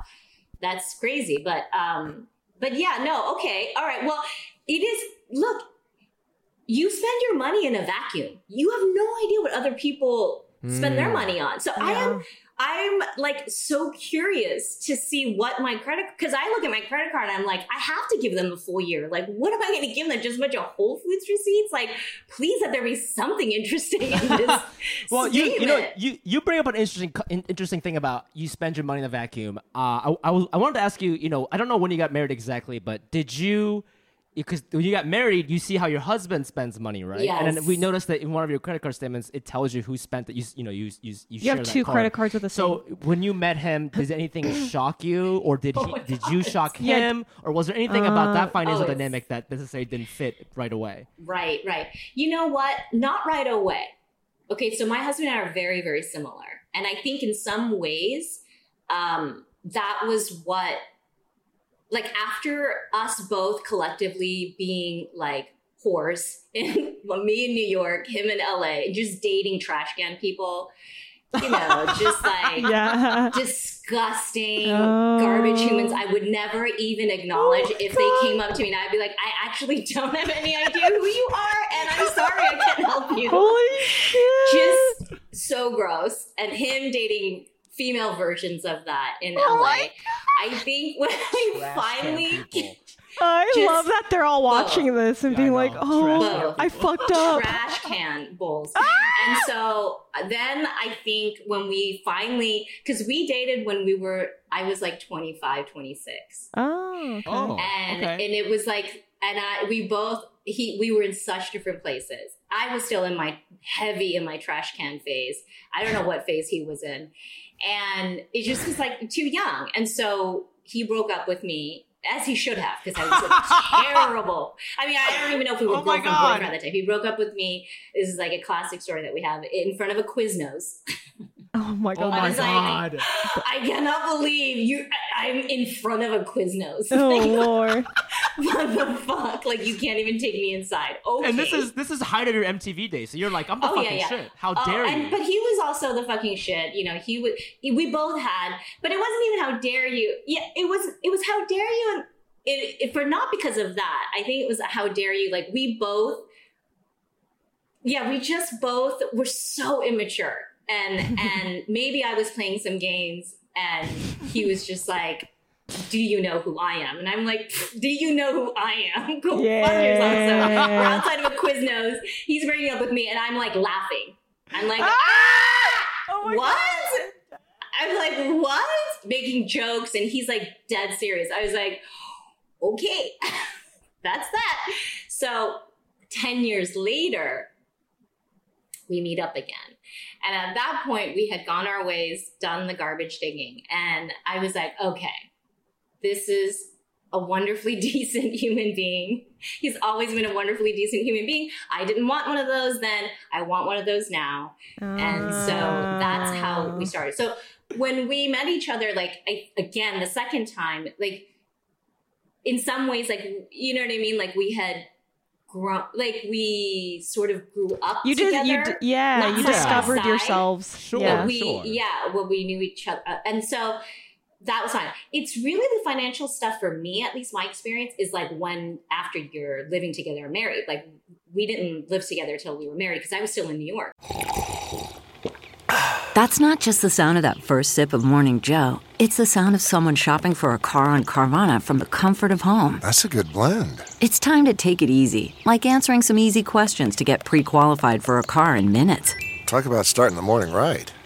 that's crazy. But um, but yeah, no, okay, all right. Well, it is. Look, you spend your money in a vacuum. You have no idea what other people spend their Mm. money on. So I am I'm like so curious to see what my credit because I look at my credit card and I'm like, I have to give them the full year. Like, what am I going to give them? Just a bunch of Whole Foods receipts? Like, please let there be something interesting in [laughs] this. Well, you you know you you bring up an interesting interesting thing about you spend your money in a vacuum. Uh, I I, was, I wanted to ask you. You know, I don't know when you got married exactly, but did you? Because when you got married, you see how your husband spends money, right? And then we noticed that in one of your credit card statements, it tells you who spent it. You you know you you you, You share have two card. credit cards with the So when you met him, did anything [coughs] shock you, or did he my did you shock him, or was there anything about Uh, that financial oh, dynamic that necessarily didn't fit right away? Right, right. You know what? Not right away. Okay, so my husband and I are very, very similar. And I think in some ways, um, that was what, like, after us both collectively being like whores, in, [laughs] well, me in New York, him in LA, just dating trash can people, you know, [laughs] just like yeah. disgusting Oh. garbage humans I would never even acknowledge oh if they came up to me and I'd be like, I actually don't have any idea who you are and I'm sorry I can't help you. Holy shit. Just so gross. And him dating female versions of that in Oh LA. I think when we finally I just love that they're all watching this and Yeah, being like, oh, I fucked up. trash can bowls. Ah! And so then I think when we finally, because we dated when we were, I was like 25, 26. Oh, okay. Oh, and okay. and it was like and I we both he we were in such different places. I was still in my heavy in my trash can phase. I don't know what phase he was in. And it just was like too young. And so he broke up with me as he should have because I was a [laughs] terrible. I mean, I don't even know if we were Oh my girlfriend God. boyfriend at that time. He broke up with me. This is like a classic story that we have in front of a Quiznos. [laughs] Oh my Oh god. I my was like- I cannot believe you. I- I'm in front of a Quiznos. Oh [laughs] lord. What the fuck? Like you can't even take me inside. Okay. And this is this is height of your MTV days, so you're like, I'm the Oh, fucking yeah. shit. How Oh, dare and, you? But he was also the fucking shit. You know, he would. We both had, but it wasn't even how dare you. Yeah, it was. It was how dare you, and it, it for not because of that. I think it was how dare you. Like we both. Yeah, we just both were so immature, and [laughs] and maybe I was playing some games, and he was just like. Do you know who I am? And I'm like, do you know who I am? [laughs] Go fuck yourself. So we're outside of a Quiznos. He's breaking up with me, and I'm like laughing. I'm like, ah! Oh my what? I'm like, what? Making jokes, and he's like dead serious. I was like, okay, [laughs] that's that. So 10 years later, we meet up again. And at that point, we had gone our ways, done the garbage digging. And I was like, okay, this is a wonderfully [laughs] decent human being. He's always been a wonderfully decent human being. I didn't want one of those then. I want one of those now. And so that's how Ah. we started. So when we met each other, like I, again, the second time, like in some ways, like you know what I mean? Like we had grown, like we sort of grew up You did. together. You d- yeah. You discovered yourselves. Sure. Yeah. But we, sure. yeah, well, we knew each other, and so that was fine. It's really the financial stuff for me, at least my experience, is like when after you're living together or married. Like we didn't live together till we were married because I was still in New York. [sighs] That's not just the sound of that first sip of Morning Joe. It's the sound of someone shopping for a car on Carvana from the comfort of home. That's a good blend. It's time to take it easy, like answering some easy questions to get pre qualified for a car in minutes. Talk about starting the morning right.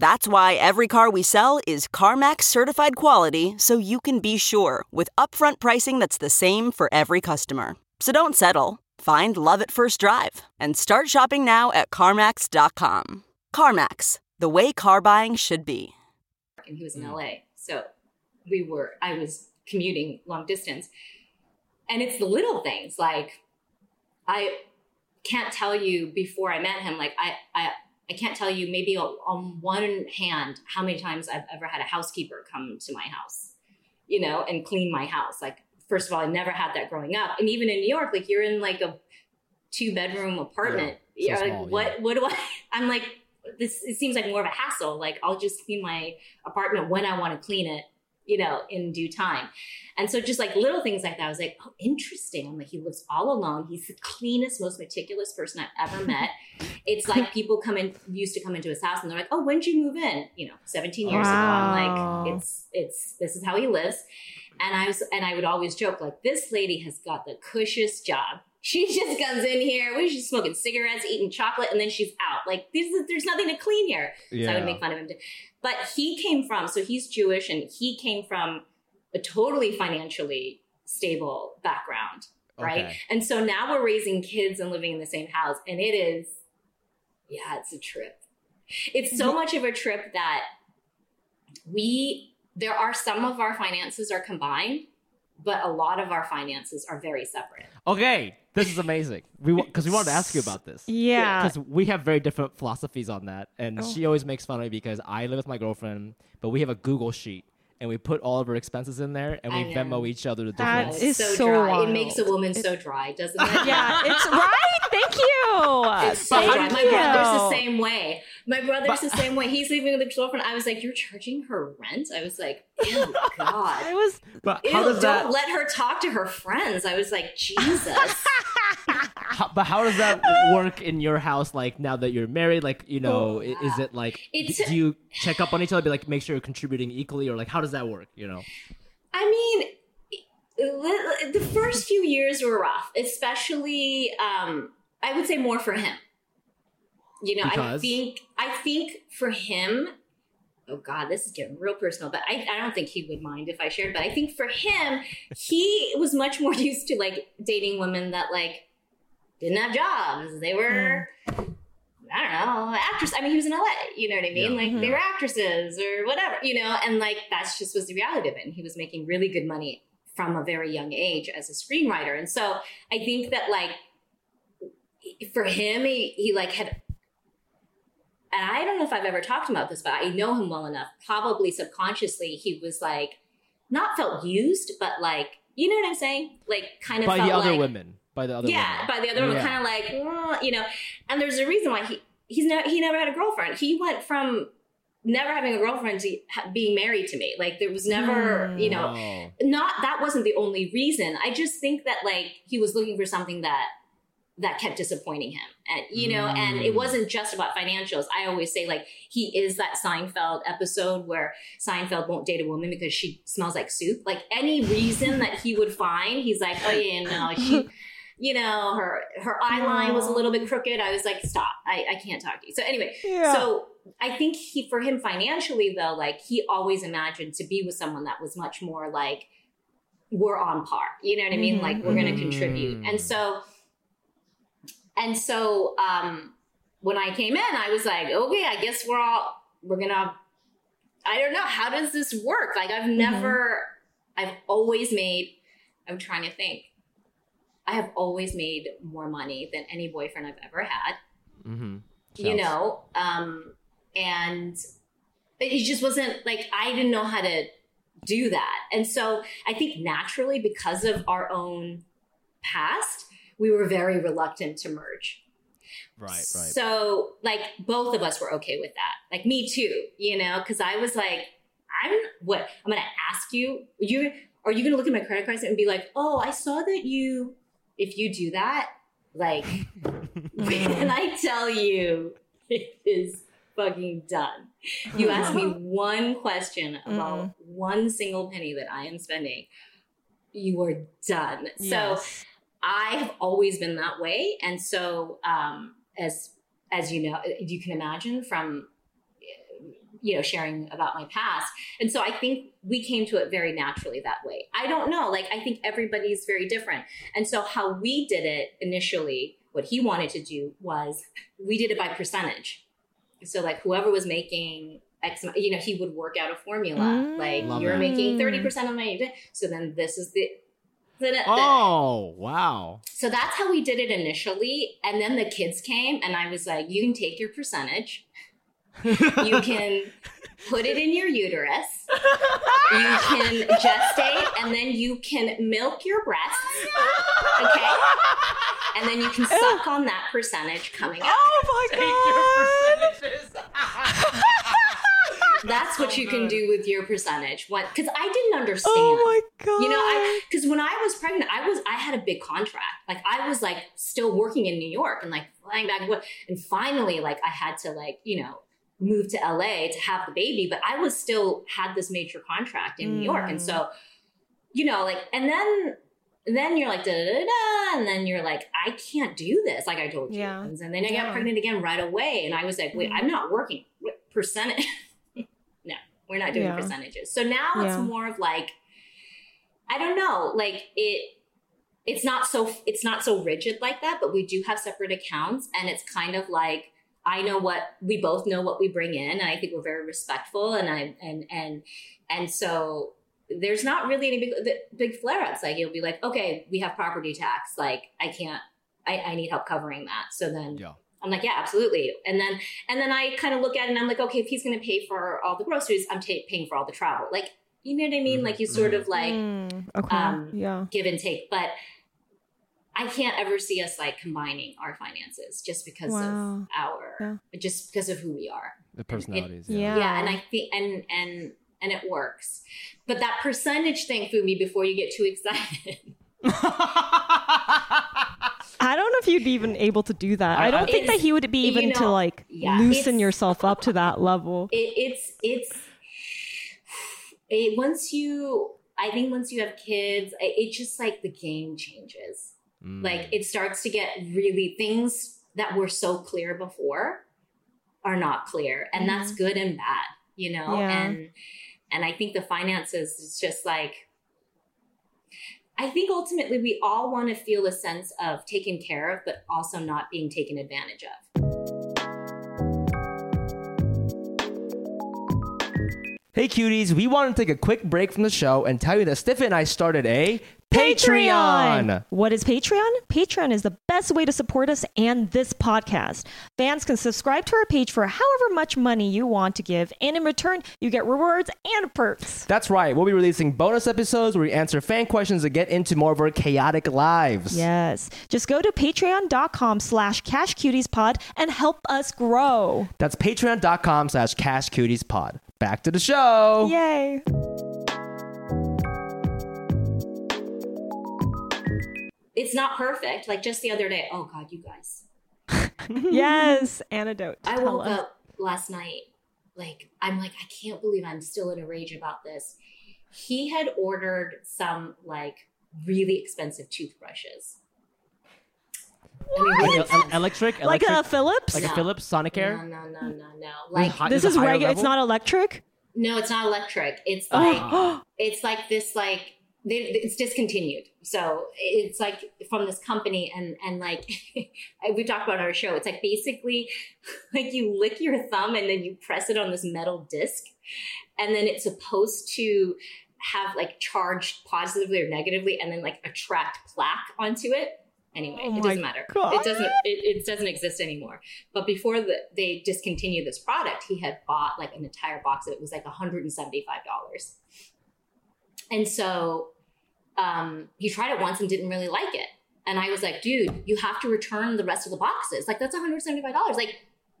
That's why every car we sell is CarMax certified quality so you can be sure with upfront pricing that's the same for every customer. So don't settle. Find love at first drive and start shopping now at CarMax.com. CarMax, the way car buying should be. and he was in LA. So we were, I was commuting long distance. And it's the little things like I can't tell you before I met him, like I, I, I can't tell you maybe on one hand how many times I've ever had a housekeeper come to my house, you know, and clean my house. Like, first of all, I never had that growing up. And even in New York, like you're in like a two bedroom apartment. Yeah, so like small, what yeah. what do I [laughs] I'm like this it seems like more of a hassle. Like I'll just clean my apartment when I want to clean it, you know, in due time. And so just like little things like that, I was like, oh, interesting. I'm like, he lives all alone. He's the cleanest, most meticulous person I've ever [laughs] met. It's like people come in used to come into his house and they're like, oh, when did you move in? You know, 17 years ago. I'm like, it's it's this is how he lives. And I was and I would always joke, like, this lady has got the cushiest job. She [laughs] just comes in here, is she smoking cigarettes, eating chocolate, and then she's out. Like, there's, there's nothing to clean here. So I would make fun of him. Too. But he came from, so he's Jewish, and he came from a totally financially stable background, right? Okay. And so now we're raising kids and living in the same house, and it is, yeah, it's a trip. It's so much of a trip that we, there are some of our finances are combined, but a lot of our finances are very separate. Okay, this is amazing. We because we wanted to ask you about this. Yeah. Because we have very different philosophies on that, and Oh. she always makes fun of me because I live with my girlfriend, but we have a Google sheet and we put all of our expenses in there, and we know. Venmo each other the difference. is so, so dry. wild. It makes a woman so dry, doesn't [laughs] it? Yeah, it's right. Thank you. [laughs] It's so dry. My you. brother's the same way. My brother's But- the same way. He's leaving with a girlfriend. I was like, "You're charging her rent?" I was like, "Ew, [laughs] I God." was but Ew, how does don't that? let her talk to her friends. I was like, Jesus. How, but how does that work in your house? Like now that you're married, like you know, i- is it like It's- do you check up on each other, be like make sure you're contributing equally, or like how does that work? You know, I mean, the first few years were rough, especially um, I would say more for him. You know, I think I think for him, oh God, this is getting real personal, but I, I don't think he would mind if I shared. But I think for him, he was much more [laughs] used to like dating women that like didn't have jobs. They were. I don't know, actress. I mean, he was in LA, you know what I mean? Yeah. Like they Mhm. were actresses or whatever, you know, and like that's just was the reality of it. And he was making really good money from a very young age as a screenwriter. And so I think that like for him, he, he like had, and I don't know if I've ever talked about this, but I know him well enough. Probably subconsciously, he was like not felt used, but like you know what I'm saying? Like kind of by felt the other like, women, by the other yeah, women. by the other one, Yeah. kind of like "Mm," you know. And there's a reason why he he's never he never had a girlfriend. He went from never having a girlfriend to being married to me. Like there was never you know Oh. not that wasn't the only reason. I just think that like he was looking for something that that kept disappointing him. And you know, and it Mm. wasn't just about financials. I always say like he is that Seinfeld episode where Seinfeld won't date a woman because she smells like soup. Like any reason that he would find, he's like, "Oh yeah, no, she you know, her her eye line was a little bit crooked." I was like, "Stop. I I can't talk to you." So anyway, yeah. so I think he, for him financially though, like he always imagined to be with someone that was much more like we're on par. You know what I mean? Mhm, Like we're going to mhm. contribute. And so, and so, um, when I came in, I was like, okay, I guess we're all we're gonna. I don't know how does this work. Like I've never, I've always made. I'm trying to think. I have always made more money than any boyfriend I've ever had. Mm-hmm. you know um and it just wasn't like i didn't know how to do that. And so i think naturally because of our own past we were very reluctant to merge. Right, right. so like both of us were okay with that. Like me too you know because i was like i'm what i'm gonna ask you you are you gonna look at my credit cards and be like oh i saw that you if you do that Like, [laughs] when I tell you, [laughs] it is fucking done. You ask me one question about one single penny that I am spending, you are done. So I have always been that way, and so um, as as you know, you can imagine from you know sharing about my past, and so I think we came to it very naturally that way. I don't know, like I think everybody's very different, and so how we did it initially, what he wanted to do was we did it by percentage. So like whoever was making X, you know, he would work out a formula. Mm. Like you're that. making thirty percent of my, so then this is the- Oh wow. so that's how we did it initially. And then the kids came, and I was like, you can take your percentage, you can put it in your uterus, you can gestate, and then you can milk your breasts. Oh, okay? And then you can suck on that percentage coming out. Oh my god! That's what you can do with your percentage. What? Because I didn't understand. Oh my god! You know, I because when I was pregnant, I was I had a big contract. Like I was like still working in New York and like flying back and forth. And finally, like I had to like you know move to LA to have the baby, but I was still had this major contract in New York, and so mm. you know like and then then you're like da da da and then you're like I can't do this like I told you, Yeah. and then I got Yeah. pregnant again right away, and I was like wait I'm mm. not working What percentage. [laughs] no, we're not doing Yeah. percentages. So now it's more of like I don't know, like it it's not so it's not so rigid like that, but we do have separate accounts and it's kind of like I know what we both know what we bring in and I think we're very respectful and I and and and so there's not really any big big flare ups like it'll be like okay we have property tax like I can't I, I need help covering that so then Yeah. I'm like yeah absolutely and then and then I kind of look at it and I'm like okay if he's going to pay for all the groceries I'm ta- paying for all the travel like you know what I mean Mhm, like you sort of like Mm, okay. um, yeah. give and take. But I can't ever see us like combining our finances just because Wow. of our, just because of who we are. The personalities. Yeah. Yeah. and I think, and and and it works. But that percentage thing, Fumi, before you get too excited, [laughs] I don't know if you'd be even able to do that. I, don't think that he would be you even to like yeah, loosen yourself up to that level. [laughs] it, it's it's it, once you. I think once you have kids, it, it just like the game changes. Mm. like it starts to get really things that were so clear before are not clear and that's good and bad you know Yeah. and and i think the finances is just like i think ultimately we all want to feel a sense of taken care of but also not being taken advantage of Hey cuties, we want to take a quick break from the show and tell you that Stiff and I started a Patreon. What is Patreon? Patreon is the best way to support us and this podcast. Fans can subscribe to our page for however much money you want to give, and in return, you get rewards and perks. That's right, we'll be releasing bonus episodes where we answer fan questions and get into more of our chaotic lives. Yes. Just go to patreon.com slash cashcutiespod and help us grow. That's patreon.com slash cashcutiespod. Back to the show. Yay. It's not perfect like just the other day oh god you guys [laughs] yes. Antidote. I woke us. up last night, like, I'm like, I can't believe I'm still in a rage about this. He had ordered some, like, really expensive toothbrushes. I mean, really Like, el- el- electric, Like a Philips? like a Philips Sonicare. No, no, no, no, no. Like, this is a higher regular. It's not electric? no, it's not electric. It's oh. like, [gasps] it's like this, like, they, it's discontinued. So it's like from this company, and and like [laughs] we talked about on our show. It's like basically [laughs] like you lick your thumb and then you press it on this metal disc, and then it's supposed to have like charged positively or negatively, and then like attract plaque onto it. Anyway, Oh it doesn't matter. God. It doesn't. It, it doesn't exist anymore. But before the, they discontinued this product, he had bought like an entire box of it. It was like one hundred and seventy five dollars. And so um, he tried it once and didn't really like it. And I was like, dude, you have to return the rest of the boxes. Like, that's $175. Like,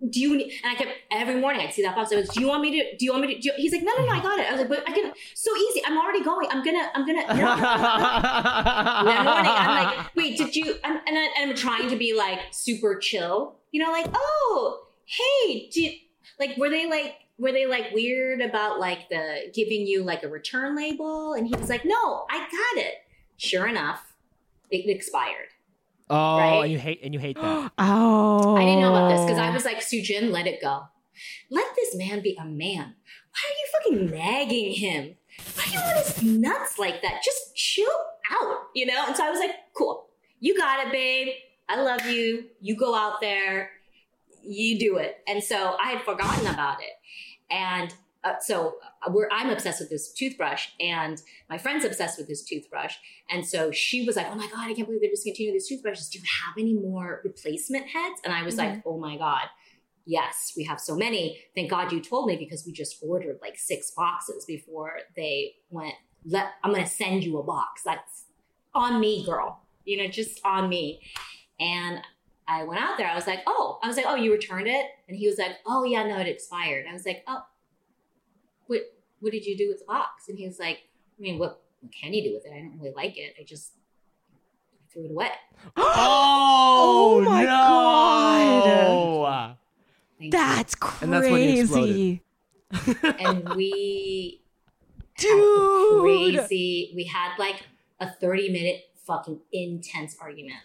do you need, and I kept every morning I'd see that box. I was, do you want me to, do you want me to, do he's like, no, no, no, I got it. I was like, but I can, so easy. I'm already going. I'm gonna, I'm gonna, no. that morning, I'm like, wait, did you, I'm, and, I, and I'm trying to be like super chill, you know, like, oh, hey, did, like, were they like, were they like weird about like the giving you like a return label? And he was like, no, I got it. Sure enough, it expired. Oh, Right? and you hate and you hate that. [gasps] Oh. I didn't know about this because I was like, Suchin, let it go. Let this man be a man. Why are you fucking nagging him? Why are you on his nuts like that? Just chill out, you know? And so I was like, cool. You got it, babe. I love you. You go out there. You do it. And so I had forgotten about it. And uh, so uh, we're, I'm obsessed with this toothbrush, and my friend's obsessed with this toothbrush. And so she was like, "Oh my god, I can't believe they're discontinuing these toothbrushes. Do you have any more replacement heads?" And I was like, "Oh my god, yes, we have so many. Thank God you told me because we just ordered like six boxes before they went. Let I'm gonna send you a box. That's on me, girl. You know, just on me." And I went out there. I was like, "Oh," I was like, "Oh, you returned it?" And he was like, "Oh yeah, no, it expired." I was like, "Oh." what what did you do with the box? And he was like, I mean, what, what can you do with it? I don't really like it. I just threw it away. [gasps] Oh, Oh my no. Thank That's And that's when you crazy. and we [laughs] had Dude. crazy. We had like a thirty minute fucking intense argument.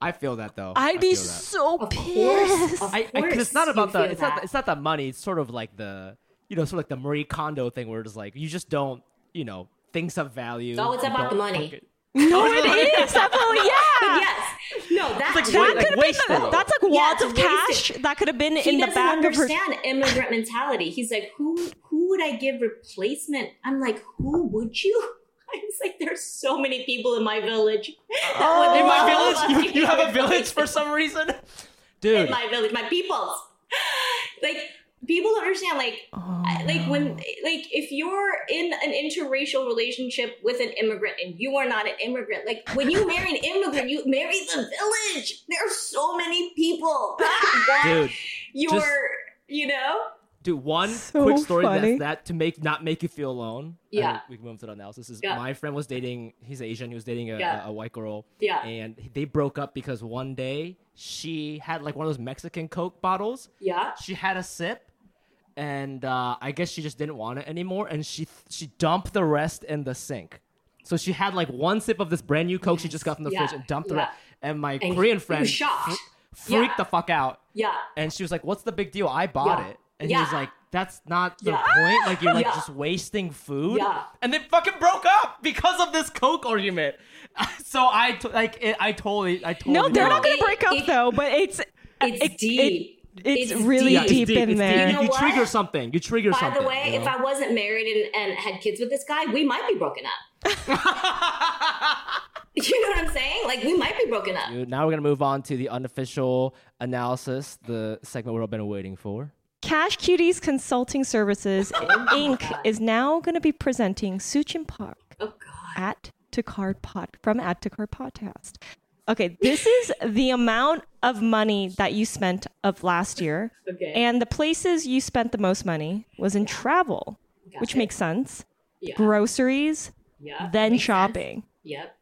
I feel that though. I I'd be feel that. so Of pissed. course, of I, I, 'cause it's not about the feel it's not that. it's not the money. It's sort of like the you know sort of like the Marie Kondo thing where it's like you just don't you know things of value. Oh, it's about the money. [laughs] No, it is. Definitely, But yeah. yes, no, that, like That Wait, could like have wasted. been. That's like wads it's of cash wasted. that could have been he in the doesn't back of her. understand immigrant mentality. He's like, who who would I give replacement? I'm like, who would you? I was like, there's so many people in my village. Oh. [laughs] In my village, you, you have a [laughs] village for some reason, dude. in my village, my peoples. Like people don't understand. Like, Oh, I- like when, oh. like if you're in an interracial relationship with an immigrant and you are not an immigrant, like when you marry an immigrant, you marry the village. There are so many people that [laughs] Dude, your, just- you know. Dude, one [laughs] So quick story funny. that's that to make not make you feel alone. Yeah. we can move to the analysis. Is Yeah. my friend was dating. He's Asian. He was dating a, Yeah. a, a white girl. Yeah. and they broke up because one day she had like one of those Mexican Coke bottles. Yeah. She had a sip, and uh, I guess she just didn't want it anymore, and she she dumped the rest in the sink. So she had like one sip of this brand new Coke she just got from the Yeah. fridge and dumped the Yeah. rest. And my And Korean friend shocked. fr- freaked Yeah. the fuck out. Yeah. And she was like, "What's the big deal? I bought Yeah. it." And he was like, "That's not the Yeah. point. Like you're like Yeah. just wasting food." Yeah. And they fucking broke up because of this Coke argument. [laughs] so I t- like it, I totally I totally No, they're not going to It- break up it- though. But it's It's it- deep. it- it's, It's really deep. Yeah, it's deep, in it's there. You, You know you trigger something. You trigger By something. By the way, you if? I wasn't married and, and had kids with this guy, we might be broken up. [laughs] [laughs] You know what I'm saying? Like we might be broken up. Dude, now we're gonna move on to the unofficial analysis, the segment we've all been waiting for. Cash Cuties Consulting Services [laughs] oh Inc. is now going to be presenting Suchin Pak Oh god. Add to Cart pod from Add to Cart podcast. Okay, this is [laughs] the amount of money that you spent of last year, Okay. and the places you spent the most money was in travel, Got which it. makes sense. Yeah. Groceries, yeah. then Makes sense. shopping, Yep.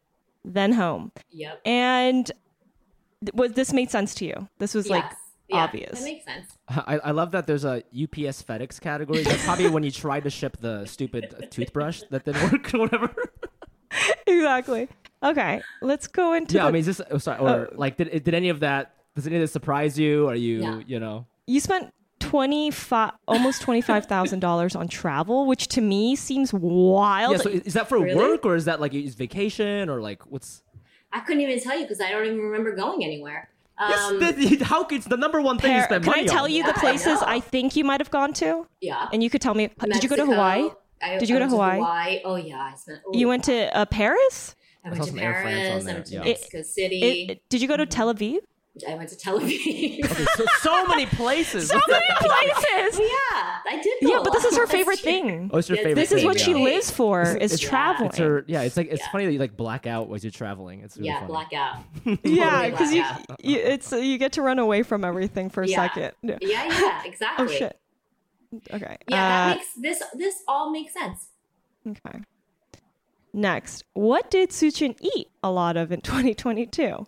then home, Yep. and was this made sense to you? This was like Yes. Yeah, obvious. That makes sense. I, I love that there's a UPS FedEx category. That's probably when you tried to ship the stupid toothbrush that didn't work or whatever. [laughs] exactly. Okay, let's go into. yeah, the- I mean, is this oh, sorry, or oh. like did did any of that? Does any of this surprise you? Are you No. you know? you spent twenty five, almost twenty five thousand dollars on travel, which to me seems wild. Yeah. So is is that for Really? work or is that like is vacation or like what's? I couldn't even tell you because I don't even remember going anywhere. Yes, Um, the- how it's the number one thing you Par- spend Can I tell on. you Yeah, the places know. I, think you might have gone to, yeah. and you could tell me. Did you go to Hawaii? I, Did you I go to went Hawaii? Oh yeah, I spent. Oh, You went to uh, Paris. I I went to some Air Paris. I went to yeah. Mexico City. It- did you go to Tel Aviv? I went to Tel Aviv. Okay, so, so many places. [laughs] So many [laughs] places. yeah, I did. Go Yeah, but this is her favorite thing. Oh, it's your Yes, favorite This is thing, what she lives for is It's- traveling. It's her, yeah, it's like it's Yeah. funny that you like black out as you're traveling. It's really Yeah, funny. blackout. [laughs] yeah, because you, you it's you get to run away from everything for a Yeah. second. Yeah. Yeah, yeah, exactly. Oh shit. Okay. Yeah, uh, that makes this this all makes sense. Okay. Next, what did Suchin eat a lot of in 2022?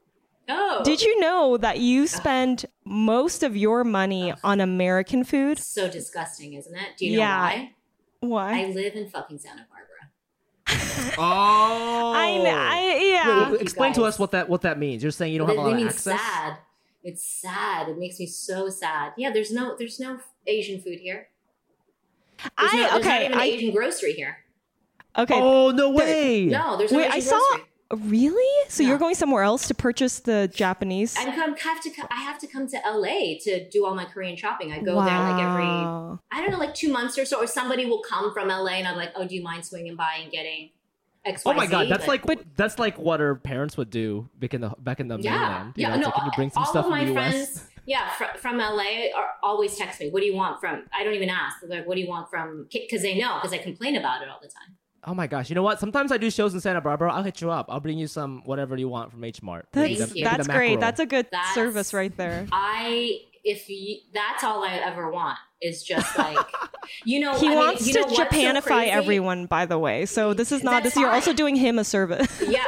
Oh, Did you know that you spend most of your money on American food? So disgusting, isn't it? Do you know Yeah. why? Why? I live in fucking Santa Barbara. [laughs] [laughs] Oh, I, kn- I Wait, yeah. wait, explain to us what that what that means. You're saying you don't It, have a it lot of means access. sad. It's sad. It makes me so sad. Yeah, there's no there's no Asian food here. There's I no, there's not okay. even I, Asian grocery here. okay. Oh no way! No, there's no Wait, Asian I saw. Grocery. Really? So No. you're going somewhere else to purchase the Japanese? I come have to co- I have to come to LA to do all my Korean shopping. I go there like every I don't know like two months or so, or somebody will come from LA and I'm like, oh, do you mind swinging by and getting X? Oh my god, that's But- like that's like what our parents would do back in the back in the yeah, mainland. You yeah. know, no, like, can you bring some all stuff of from my the US? friends, yeah, fr- from LA are always text me. What do you want from? I don't even ask. They're like, what do you want from? Because they know, because I complain about it all the time. Oh my gosh, you know what? Sometimes I do shows in Santa Barbara. I'll hit you up. I'll bring you some whatever you want from H Mart. That's, Thank you. that's great. That's a good That's- service right there. I if you, that's all I ever want is just like [laughs] you know He I mean, wants you know to what's so Japanify everyone, by the way. So this is not. That's This you're also doing him a service. [laughs] Yeah,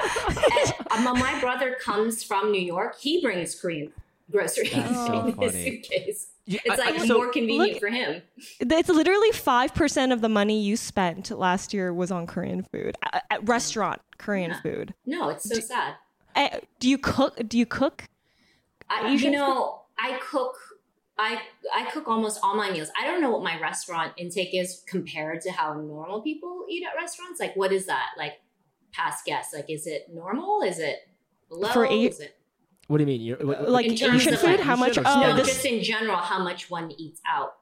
and, um, [laughs] my brother comes from New York. He brings Korean groceries That's so in his suitcase. Yeah, It's like I- so- more convenient look- for him. it's literally five percent of the money you spent last year was on Korean food, at, at restaurant Korean Yeah. food. No, it's so sad. Uh, do you cook? Do you cook? I, you know, I cook. I I cook almost all my meals. I don't know what my restaurant intake is compared to how normal people eat at restaurants. Like, what is that? Like, past guests. Like, is it normal? Is it low? For eight- is it What do you mean? You're, what- Like In terms Asian of, food? like, How much? Oh, no, this. just in general, how much one eats out.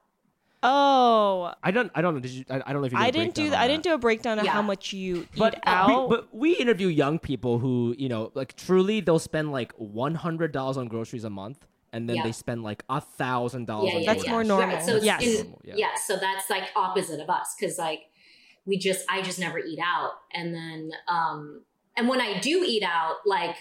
Oh, I don't. I don't know. Did you? I, I don't know if you. Did I a didn't do breakdown that. on I didn't do a breakdown of Yeah. how much you eat But, uh, out. we, but we interview young people who, you know, like truly they'll spend like one hundred dollars on groceries a month, and then Yeah. they spend like a thousand dollars. Yeah, yeah, That's yeah. more normal. Right, so it's Yes. in- Yeah. yeah. So that's like opposite of us because like we just I just never eat out, and then um and when I do eat out, like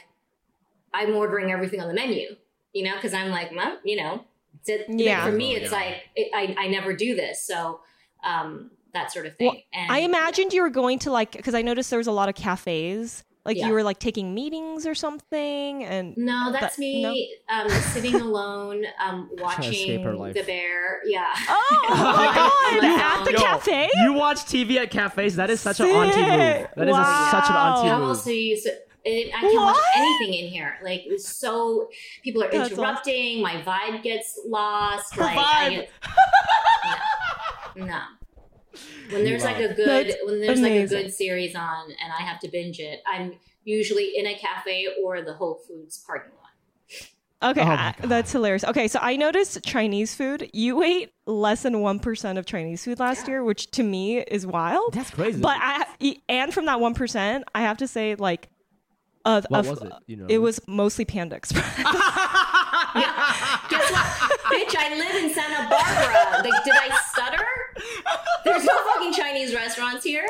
I'm ordering everything on the menu, you know, because I'm like, well, you know, it's it, like, Yeah. for me, Oh, it's yeah. like it, I I never do this, so um that sort of thing. Well, and I imagined you were going to like because I noticed there was a lot of cafes. Like Yeah. you were like taking meetings or something, and No, that's That- me um, sitting [laughs] alone, um, watching escape her life. the bear. Yeah. oh my [laughs] god, at the Yo, cafe. You watch TV at cafes. That is such an auntie Sick. move. That is a, such an Wow. auntie How move. else do you? So, it, I can't watch anything in here. Like it's so people are That's interrupting. My vibe gets lost. Her like I vibe. get, [laughs] no, no. When there's like a good That's when there's like a good series on and I have to binge it, I'm usually in a cafe or the Whole Foods parking lot. Okay, Oh my I- God. that's hilarious. Okay, so I noticed Chinese food. You ate less than one percent of Chinese food last year, which to me is wild. That's crazy. But I and from that one percent, I have to say like, uh, What uh, was it? You know? It was mostly Panda Express. [laughs] Guess what, bitch? I live in Santa Barbara. Like, did I stutter? [laughs] There's no fucking Chinese restaurants here.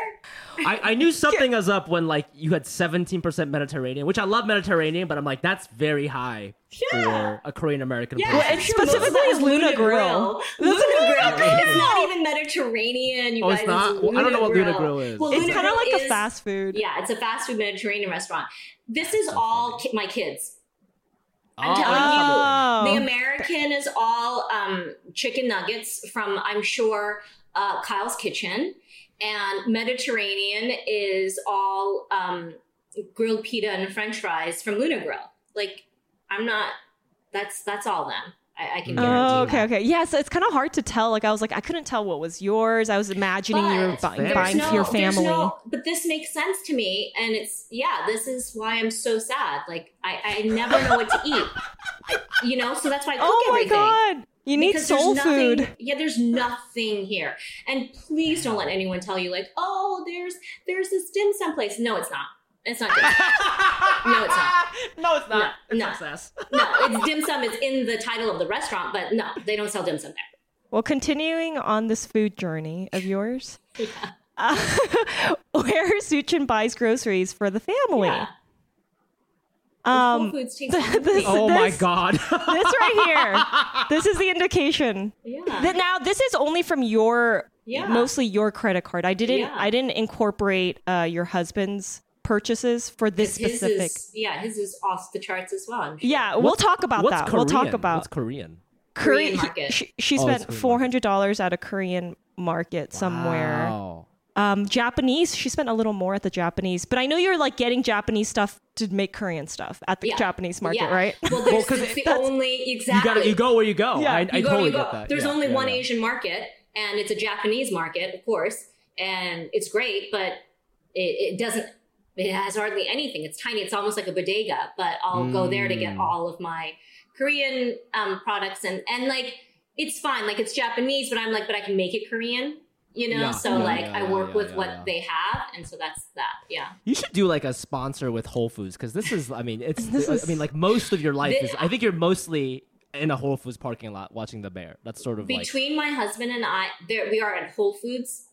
I, I knew something was up when like you had 17% Mediterranean, which I love Mediterranean, but I'm like that's very high Yeah. for a Korean American Yeah, person. I'm sure most of specifically that is Luna Grill. Luna That's Grill. Luna Grill. It's not even Mediterranean, you Oh, guys. it's not? Well, I don't know what Luna Grill is. Well, it's Luna kind of Grill like a is- fast food. Yeah, it's a fast food Mediterranean restaurant. This is all ki- my kids. I'm Oh, telling Oh. you, the American is all um, chicken nuggets from, I'm sure, uh, Kyle's Kitchen, and Mediterranean is all um, grilled pita and French fries from Luna Grill. Like, I'm not. That's that's all them. I, I can guarantee. Oh, okay, that. okay. Yeah, so it's kind of hard to tell. Like, I was like, I couldn't tell what was yours. I was imagining you were But buying, buying for your family. no- but this makes sense to me, and it's yeah. This is why I'm so sad. Like I, I never know what to eat. I- [laughs] you know, so that's why I cook oh my everything. god, you need Because there's soul nothing- food. Yeah, there's nothing here, and please don't let anyone tell you like, oh, there's there's this dim sum place. No, it's not. It's not dim sum. no, it's not. [laughs] no, it's not. No, it's no. success. [laughs] No, it's dim sum. It's in the title of the restaurant, but no, they don't sell dim sum there. Well, continuing on this food journey of yours, [laughs] uh, where Suchin buys groceries for the family. Yeah. Um, Whole Foods [laughs] takes this- everything. Oh my god. this right here, [laughs] this is the indication. Yeah. That now this is only from your, Yeah. mostly your credit card. I didn't, Yeah. I didn't incorporate uh, your husband's purchases for this his specific. is yeah, his is off the charts as well. Sure. yeah, we'll talk about that. Korean? We'll talk about What's Korean? Korean Korean. market. She, she Oh, spent four hundred dollars at a Korean market somewhere. Wow. Um, Japanese. She spent a little more at the Japanese, but I know you're like getting Japanese stuff to make Korean stuff at the Yeah. Japanese market, Yeah. right? Well, [laughs] there's, 'cause it's the that's- only You exactly. gotta you go where you go. Yeah, I, I You go, totally you go. get that. There's Yeah, only yeah, one yeah. Asian market, and it's a Japanese market, of course, and it's great, but it, it doesn't. It has hardly anything. It's tiny. It's almost like a bodega, but I'll go there to get Mm. all of my Korean um, products, and and like it's fine. Like it's Japanese, but I'm like, but I can make it Korean. You know, Yeah, so yeah, like yeah, I work yeah, with yeah, what yeah. they have, and so that's that. Yeah. You should do like a sponsor with Whole Foods because this is. I mean, it's. [laughs] This I mean, like most of your life Thi- is. I think you're mostly in a Whole Foods parking lot watching the bear. That's sort of like. Between my husband and I, there we are at Whole Foods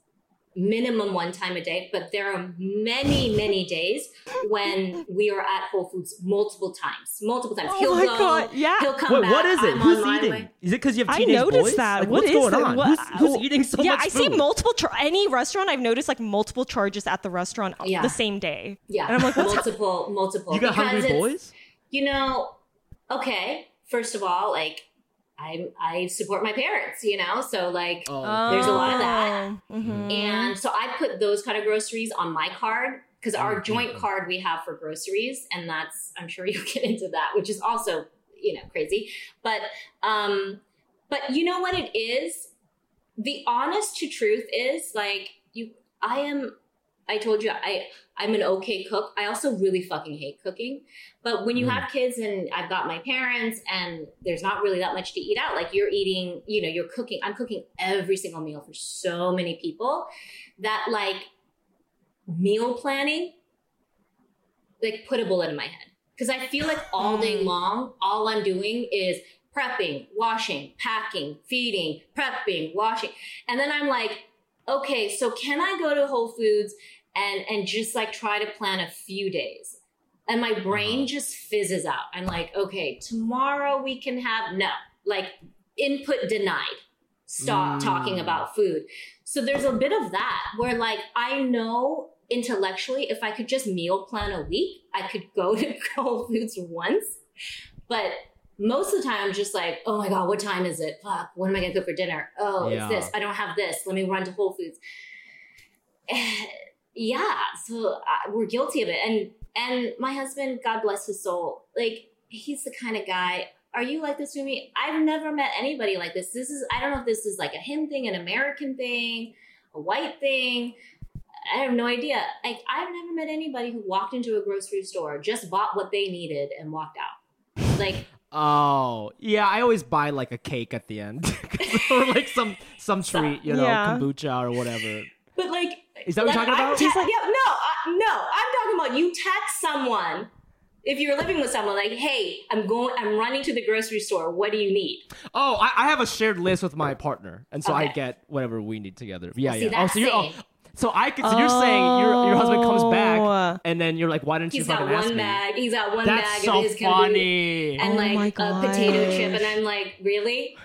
minimum one time a day, but there are many, many days when we are at Whole Foods multiple times. Multiple times. Oh he'll my go, God, yeah. he'll come Wait, back. what is it? I'm Who's eating? way. Is it because you have I teenage noticed boys? that. Like, What what's is going the- on? what- who's, who's eating so yeah, much I see multiple. Char- any restaurant I've noticed like multiple charges at the restaurant Yeah. the same day. Yeah, and I'm like, what's multiple, multiple. You got Because hungry boys? You know, okay. First of all, like I, I support my parents. You know, so like Oh. There's a lot of that. Mhm. And so I put those kind of groceries on my card because our Mhm. joint card we have for groceries, and that's I'm sure [laughs] you'll get into that, which is also you know crazy. But um, but you know what it is? The honest to truth is like you. I am. I told you I I'm an okay cook. I also really fucking hate cooking. But when you Mm. have kids and I've got my parents and there's not really that much to eat out, like you're eating, you know, you're cooking. I'm cooking every single meal for so many people that like meal planning, like put a bullet in my head. Because I feel like all day long, all I'm doing is prepping, washing, packing, feeding, prepping, washing. And then I'm like, okay, so can I go to Whole Foods and and just like try to plan a few days? And my brain Uh-huh. just fizzes out. I'm like, okay, tomorrow we can have no, like input denied. Stop Mm. talking about food. So there's a bit of that where like I know intellectually if I could just meal plan a week, I could go [laughs] to Whole Foods once. But most of the time I'm just like, oh my God, what time is it? Fuck, what am I gonna cook for dinner? Oh, Yeah. it's this. I don't have this. Let me run to Whole Foods. [sighs] yeah, so uh, we're guilty of it. And and my husband, God bless his soul, like he's the kind of guy. Are you like this with me? I've never met anybody like this. This is I don't know if this is like a him thing, an American thing, a white thing. I have no idea. Like I've never met anybody who walked into a grocery store, just bought what they needed, and walked out. Like Oh, yeah. I always buy like a cake at the end, [laughs] or like some some treat, you know, Yeah. kombucha or whatever. But like, Is that what you're talking about? te- like- yeah, no, I, no. I'm talking about you text someone if you're living with someone like, hey, I'm going, I'm running to the grocery store. What do you need? Oh, I, I have a shared list with my partner, and so I get whatever we need together. Yeah, See, yeah. Oh, that's oh, so you're oh, saying- so I could. So you're saying your your husband comes Oh. back, and then you're like, why didn't you He's got fucking ask one me? bag. He's got one That's bag so of his kombucha funny. and Oh like my a potato chip, and I'm like, really?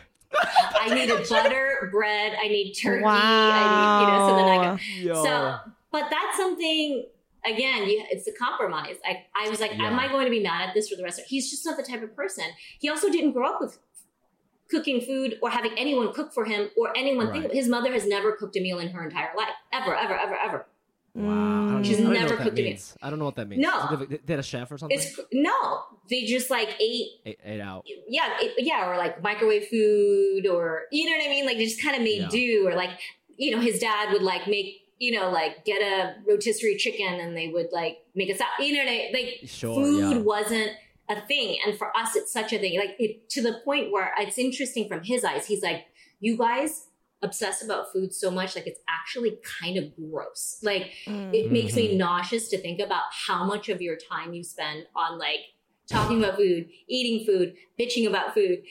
I need a butter bread. I need turkey. I need, you know. So then I go. Yo. So, but that's something. Again, you, it's a compromise. I, I was like, Yeah. am I going to be mad at this for the rest of? He's just not the type of person. He also didn't grow up with cooking food or having anyone cook for him or anyone think. His mother has never cooked a meal in her entire life, ever, ever, ever, ever. Wow. I don't, mm. She's know, I don't know never what that cooked a means. I don't know what that means. No. Did, they- did they have a chef or something? It's no, they just like ate Ate, ate out. yeah, it, yeah, or like microwave food, or you know what I mean. Like they just kind of made Yeah. do, or like you know, his dad would like make you know like get a rotisserie chicken, and they would like make a salad. You know, what I like Sure, food yeah. wasn't a thing, and for us, it's such a thing. Like it, to the point where it's interesting from his eyes. He's like, you guys. Obsess about food so much like it's actually kind of gross. Like Mm. it makes Mm-hmm. me nauseous to think about how much of your time you spend on like talking about food eating food bitching about food.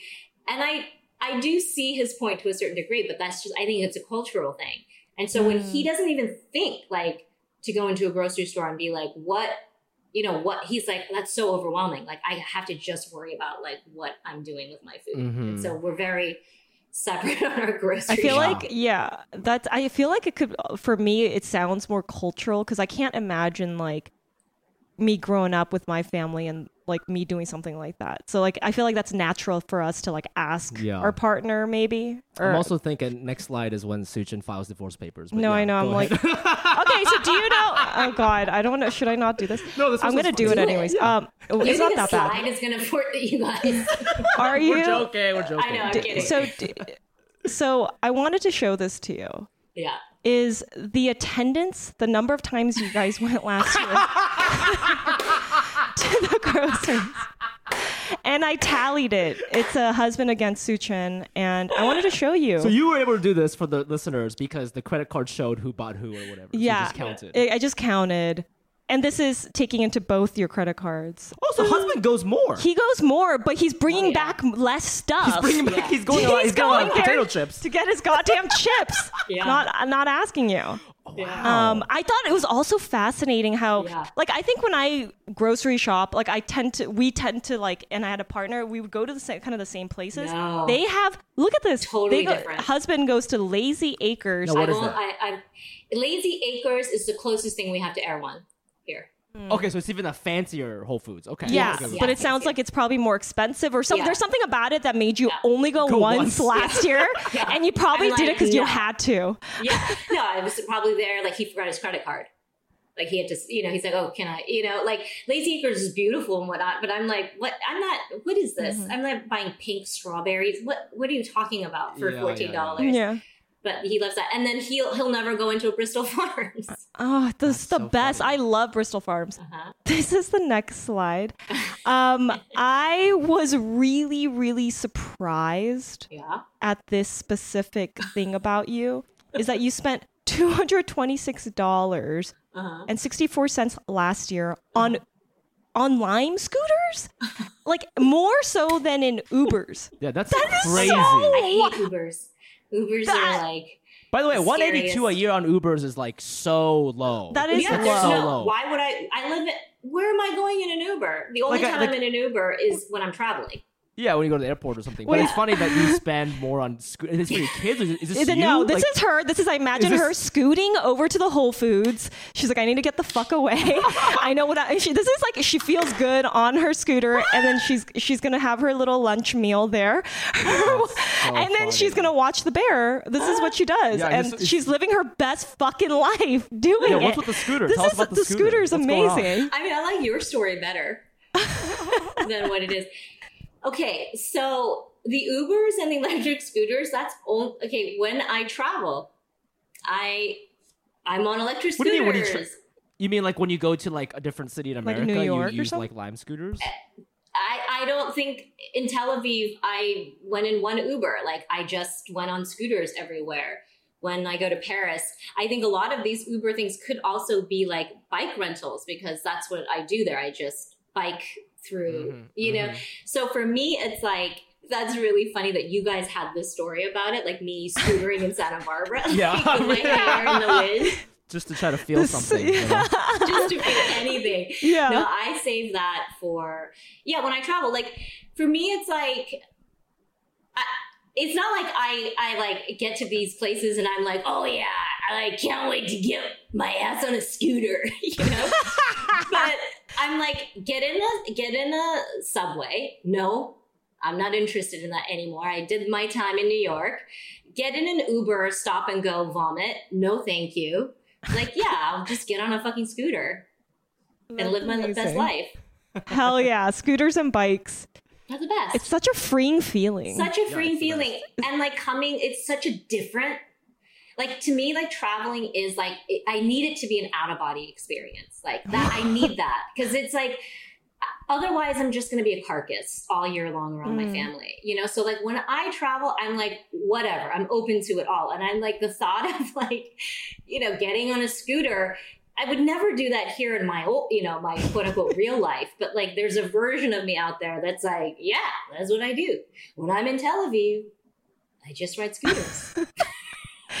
And i i do see his point to a certain degree but that's just i think it's a cultural thing. And so when he doesn't even think like to go into a grocery store and be like what? You know what he's like that's so overwhelming. Like i have to just worry about like what i'm doing with my food. Mhm. and so we're very separate [laughs] on our grocery I feel shop. like yeah, that's I feel like it could for me it sounds more cultural because I can't imagine like me growing up with my family and like me doing something like that. So like I feel like that's natural for us to like ask Yeah. our partner maybe. Or, I'm also thinking next slide is when Suchin files divorce papers. no, yeah, I know. I'm like, [laughs] okay. So do you know? Oh God, I don't know. Should I not do this? No, this I'm gonna do it anyways. Yeah. Um, you it's not a that slide bad. is going to port that you guys. [laughs] Are you? we're joking. We're joking. I know. I'm D- kidding. So, d- so I wanted to show this to you. yeah. is the attendance, the number of times you guys went last year [laughs] [laughs] to the groceries. And I tallied it. It's a husband against Suchin, and I wanted to show you. So you were able to do this for the listeners because the credit card showed who bought who or whatever. So you just counted. I I just counted, and this is taking into both your credit cards. Oh, also, husband goes more. He goes more, but he's bringing Oh, yeah. back less stuff. he's bringing back. Yeah. He's going. a lot, he's going, there potato chips. to get his goddamn chips. [laughs] Yeah. Not not asking you. Yeah. Um, I thought it was also fascinating how, Yeah. like, I think when I grocery shop, like, I tend to, we tend to like, and I had a partner, we would go to the same, kind of the same places. No. They have, look at this, Totally they go, different. Husband goes to Lazy Acres. No, what I is that? I, I, Lazy Acres is the closest thing we have to Erewhon here. Okay, so it's even a fancier Whole Foods. Okay. yeah, Okay, okay. but it sounds like it's probably more expensive or something. Yeah. There's something about it that made you Yeah. only go, Go once, once. last year, [laughs] Yeah. and you probably I'm did it like, because you had to. Yeah. no, I was probably there. Like he forgot his credit card. Like he had to, you know, he's like, oh, can I, you know, like Lazy Acres is beautiful and whatnot, but I'm like, what? I'm not. What is this? Mm-hmm. I'm not buying pink strawberries. What? What are you talking about for Yeah, yeah, fourteen dollars? Yeah. But he loves that, and then he'll he'll never go into a Bristol [laughs] Farms. Oh, this is the so best. funny. I love Bristol Farms. Uh-huh. [laughs] This is the next slide. [laughs] Um, I was really, really surprised Yeah. at this specific thing about you is that you spent two hundred twenty-six dollars Uh-huh. and sixty-four cents last year on on Lime scooters, like more so than in Ubers. Yeah, that's That is crazy. so- I hate Ubers. Ubers That- are like By the way, 182 a year on Ubers is like so low. That is yeah, low. there's so low. Why would I? I live. In, where am I going in an Uber? The only Like, I- time like- I'm in an Uber is when I'm traveling. Yeah, when you go to the airport or something. Wait. But it's funny that you spend more on. Sco- is this for your kids? Or is this Is it- you? no, this Like- is her. This is I imagine Is this- her scooting over to the Whole Foods. She's like, I need to get the fuck away. [laughs] I know what I. She, this is like she feels good on her scooter, and then she's she's gonna have her little lunch meal there, [laughs] and then she's gonna watch the bear. This is what she does, Yeah, and this she's living her best fucking life doing Yeah, it. what's with the scooter? This Tell us is about the scooter. scooter is What's going on? amazing. I mean, I like your story better [laughs] than what it is. Okay, so the Ubers and the electric scooters, that's all okay, when I travel, I I'm on electric scooters. What do scooters. you mean? When you tra- You mean like when you go to like a different city in America, Like New York or you use something? like Lime scooters? Uh, I, I don't think in Tel Aviv I went in one Uber. Like I just went on scooters everywhere. When I go to Paris, I think a lot of these Uber things could also be like bike rentals because that's what I do there. I just bike through, Mhm, you know. mhm. So for me, it's like that's really funny that you guys had this story about it, like me scootering in Santa Barbara, [laughs] Yeah. with my [laughs] hair in the wind, Just to try to feel This- something. you know? [laughs] just to feel anything. Yeah. No, I save that for yeah when I travel. Like for me, it's like I, it's not like I I like get to these places and I'm like, oh yeah, I like can't wait to get my ass on a scooter, you know. but I'm like, get in a get in a subway. No, I'm not interested in that anymore. I did my time in New York. Get in an Uber, stop and go, vomit. No, thank you. Like, yeah, I'll just get on a fucking scooter and live my best life. Hell yeah, scooters and bikes. That's the best. It's such a freeing feeling. such a freeing it's the feeling. And like coming, it's such a different, like to me, like traveling is like, it, I need it to be an out of body experience. Like that, I need that. [laughs] Cause it's like, otherwise I'm just going to be a carcass all year long around my Mm. family, you know? So like when I travel, I'm like, whatever, I'm open to it all. And I'm like, the thought [laughs] of like, you know, getting on a scooter, I would never do that here in my, old, you know, my quote unquote [laughs] real life. But like, there's a version of me out there that's like, yeah, that's what I do. When I'm in Tel Aviv, I just ride scooters.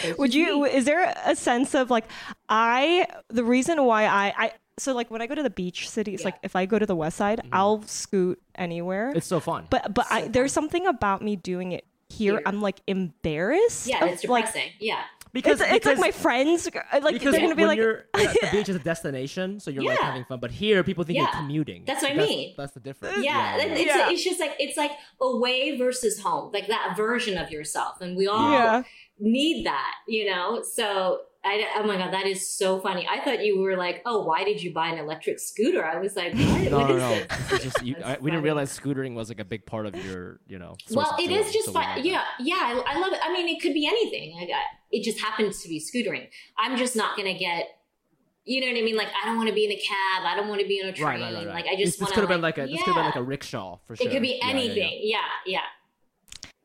That's Would you? me. Is there a sense of like I? The reason why I I so like when I go to the beach cities, Yeah. like if I go to the west side, Mm-hmm. I'll scoot anywhere. It's so fun. but but I, there's something about me doing it here. Here. I'm like embarrassed. Yeah, of, it's like depressing. yeah. because it's, it's like my friends uh, like because they're gonna be when like you're [laughs] at the beach is a destination, so you're like having fun. But here, people think Yeah. you're commuting. That's what I mean. That's the difference. Yeah, and it's, Yeah. it's just like it's like away versus home, like that version of yourself, and we all yeah. Need that, you know. So I, oh my god, that is so funny. I thought you were like, oh, why did you buy an electric scooter? I was like, what, No, what no, no. [laughs] this? This is just you, I, we didn't realize scootering was like a big part of your, you know. Well, it is just so fun. Yeah, yeah, I, I love it. I mean, it could be anything. Like, I, it just happens to be scootering. I'm just not gonna get. You know what I mean? Like, I don't want to be in a cab. I don't want to be in a train. Right, right, right. Like, I just this, this could have been like a this could have been like a rickshaw for sure. It could be Yeah, yeah, yeah. anything. Yeah, yeah.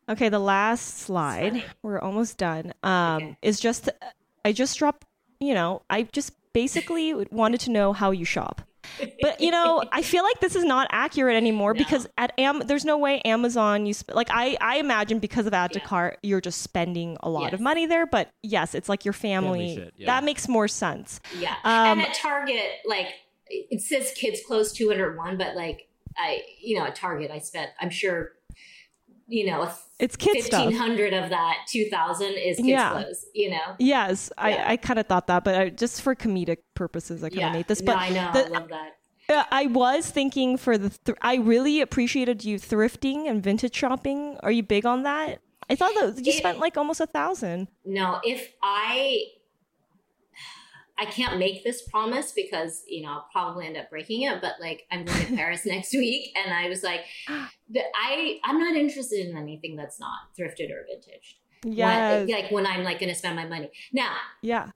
Okay, the last slide. We're almost done. Um, Okay. is just I just dropped. You know, I just basically wanted to know how you shop. But you know, [laughs] I feel like this is not accurate anymore No. because at Am, there's no way Amazon you sp- like I I imagine because of add to Yeah. cart you're just spending a lot of money there. But yes, it's like your family. shit, yeah. That makes more sense. Yeah. Um, and at Target, like it says kids clothes 201, but like I, you know, at Target, I spent, I'm sure, you know, It's kid stuff. 1500 of that 2000 is kids Yeah. clothes, you know? Yes, Yeah. I, I kind of thought that, but I, just for comedic purposes, I kind of Yeah. made this. no, But I know. the- I love that. I was thinking for the. Th- I really appreciated you thrifting and vintage shopping. Are you big on that? I thought that you It- spent like almost a thousand. No, if I, I can't make this promise because, you know, I'll probably end up breaking it, but like I'm going to Paris [laughs] next week. And I was like, I, I'm not interested in anything that's not thrifted or vintage. Yeah. Like when I'm like going to spend my money. Now, yeah.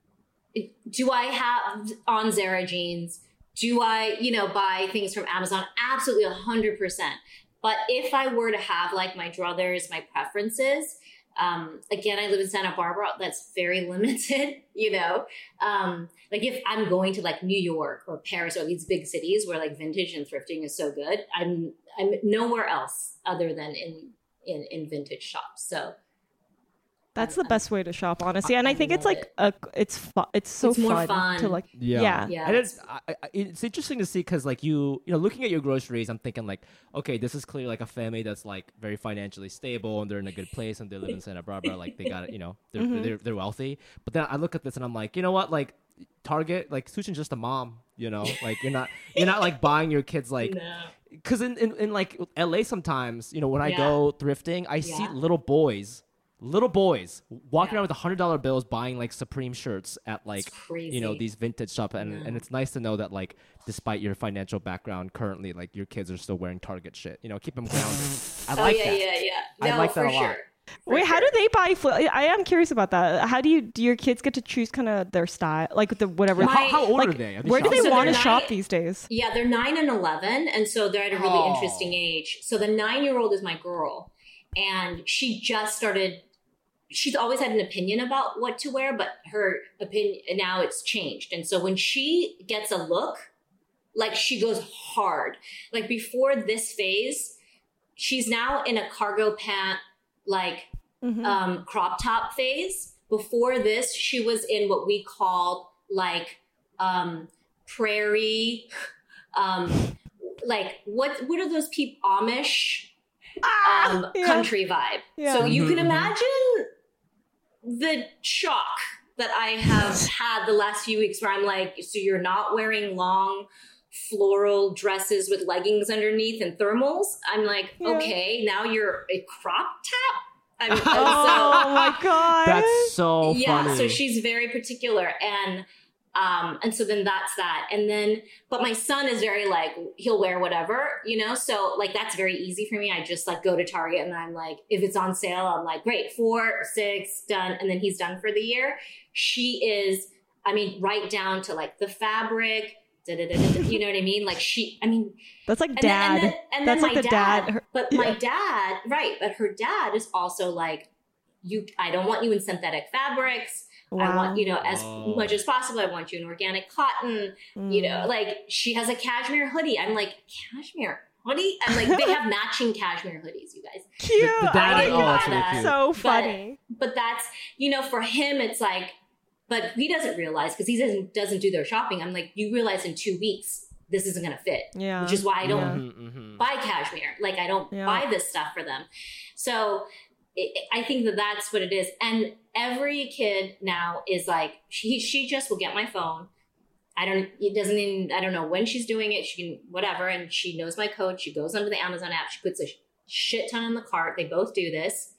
do I have on Zara jeans? Do I, you know, buy things from Amazon? Absolutely, hundred percent. But if I were to have like my druthers, my preferences, um, again, I live in Santa Barbara. That's very [laughs] limited, you know. Um, like if I'm going to like New York or Paris or these big cities where like vintage and thrifting is so good, I'm I'm nowhere else other than in in in vintage shops. So That's the best way to shop, honestly. And I, I think it's love like a, it's fu- it's so It's more fun, fun. to like Yeah. yeah. Yeah. And it's I, I, it's interesting to see because like you you know looking at your groceries, I'm thinking like okay, this is clearly like a family that's like very financially stable and they're in a good place and they live in Santa Barbara, like they got it, you know, [laughs] they're, Mm-hmm. they're they're wealthy. But then I look at this and I'm like, you know what, like Target, like Suchin's just a mom, you know, [laughs] like you're not you're not like buying your kids like no. because in, in, in like LA sometimes, you know, when I Yeah. go thrifting, I see little boys, little boys walking Yeah. around with hundred dollar bills buying like Supreme shirts at like you know these vintage shop, and Yeah. and it's nice to know that like despite your financial background currently, like your kids are still wearing Target shit. You know, keep them grounded. [laughs] I Oh like yeah, that. yeah, yeah. I No, like that for a lot. sure. For Wait, how do they buy? Fl- I am curious about that. How do you do? Your kids get to choose kind of their style, like the whatever. Yeah, how, how old like, are they? Are they Where do they? So want to they're shop these days? Yeah, they're nine and eleven, and so they're at a really Oh. interesting age. So the nine-year-old is my girl, and she just started. She's always had an opinion about what to wear, but her opinion now it's changed. And so when she gets a look, like she goes hard. Like before this phase, she's now in a cargo pant, like Mhm. um, crop top phase. Before this, she was in what we call like um, prairie, [laughs] um, like what what are those people Amish um, yeah. country vibe. Yeah. So you can mhm. imagine the shock that I have had the last few weeks, where I'm like, so you're not wearing long floral dresses with leggings underneath and thermals. I'm like, Yeah. okay, now you're a crop top. I'm, [laughs] and so Oh my god! That's so yeah funny. so she's very particular and um and so then that's that and then but my son is very like he'll wear whatever you know so like that's very easy for me i just like go to target and i'm like if it's on sale i'm like great four six done and then he's done for the year she is i mean right down to like the fabric da, da, da, da, da. you know what I mean? Like she, I mean, That's like and dad. Then, and then, and That's then like my the dad. her- But yeah. my dad, right? But her dad is also like, you. I don't want you in synthetic fabrics. I want you know as Oh. much as possible. I want you in organic cotton. You Mm. know, like she has a cashmere hoodie. I'm like cashmere hoodie. I'm like they have [laughs] matching cashmere hoodies. You guys. cute. The- the dad I is- like oh, that's that. really. So funny. But that's you know for him it's like, but he doesn't realize because he doesn't doesn't do their shopping. I'm like you realize in two weeks this isn't gonna fit. Yeah. Which is why I don't Yeah. Mhm, mhm. buy cashmere. Like I don't Yeah. buy this stuff for them. So it, I think that that's what it is. And every kid now is like she she just will get my phone. I don't. It doesn't even. I don't know when she's doing it. She can whatever, and she knows my code. She goes onto the Amazon app. She puts a shit ton in the cart. They both do this,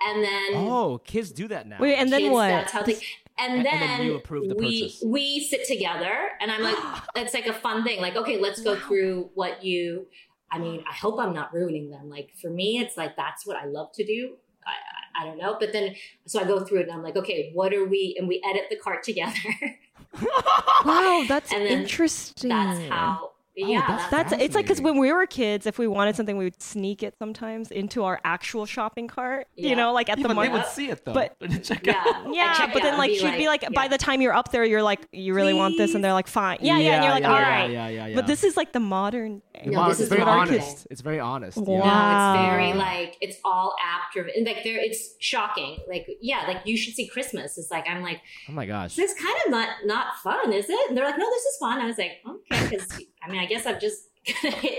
and then Oh, kids do that now. Wait, and then kids, what? That's how they. And And then, then you approve the we purchase. we sit together, and I'm like, [gasps] it's like a fun thing. Like, okay, let's go through what you. I mean, I hope I'm not ruining them. Like for me, it's like that's what I love to do. I, I, I don't know, but then so I go through it, and I'm like, okay, what are we? And we edit the cart together. [laughs] Wow, that's then interesting. that's how. Oh, yeah, that's- That's it's like because when we were kids, if we wanted something, we would sneak it sometimes into our actual shopping cart. Yeah. You know, like at Yeah, the but they market. would see it though. But- [laughs] Check yeah, out. Yeah, check but then like and she'd be like, by yeah. the time you're up there, you're like, you really want this, and they're like, fine, yeah, yeah, and you're like, yeah, all yeah, right. yeah, yeah, yeah. But this is like the modern. day. No, Wow, this it's is very what honest. kids- It's very honest. Wow. Yeah. No, it's very like it's all app driven. And like there, it's shocking. Like yeah, like you should see Christmas. It's like I'm like Oh my gosh. this kind of not not fun, is it? And they're like, no, this is fun. I was like, okay, because I mean, I guess I'm just [laughs] gonna hit,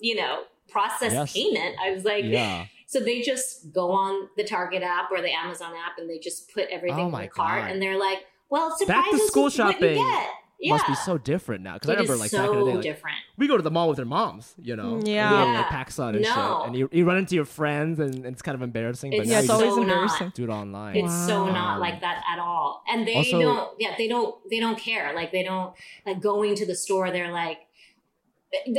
you know, process Yes. payment. I was like, Yeah. so they just go on the Target app or the Amazon app and they just put everything Oh in the cart, God. and they're like, well, surprise Back to school shopping. Yeah. Must be so different now. Because I remember like so back in the day, like, different. we go to the mall with our moms, you know. and we Yeah. to, like Yeah. PacSun and No. shit. And you, you run into your friends and it's kind of embarrassing. But It's now Yeah, it's always so embarrassing. do it online. It's so not like that at all. And they Also- don't yeah, they don't they don't care. Like they don't like going to the store, they're like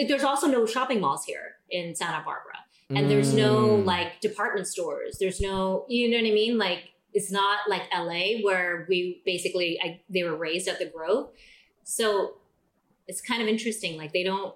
there's also no shopping malls here in Santa Barbara. And there's no Mm. like department stores. There's no you know what I mean? Like it's not like LA where we basically I, they were raised at the Grove. So it's kind of interesting. Like they don't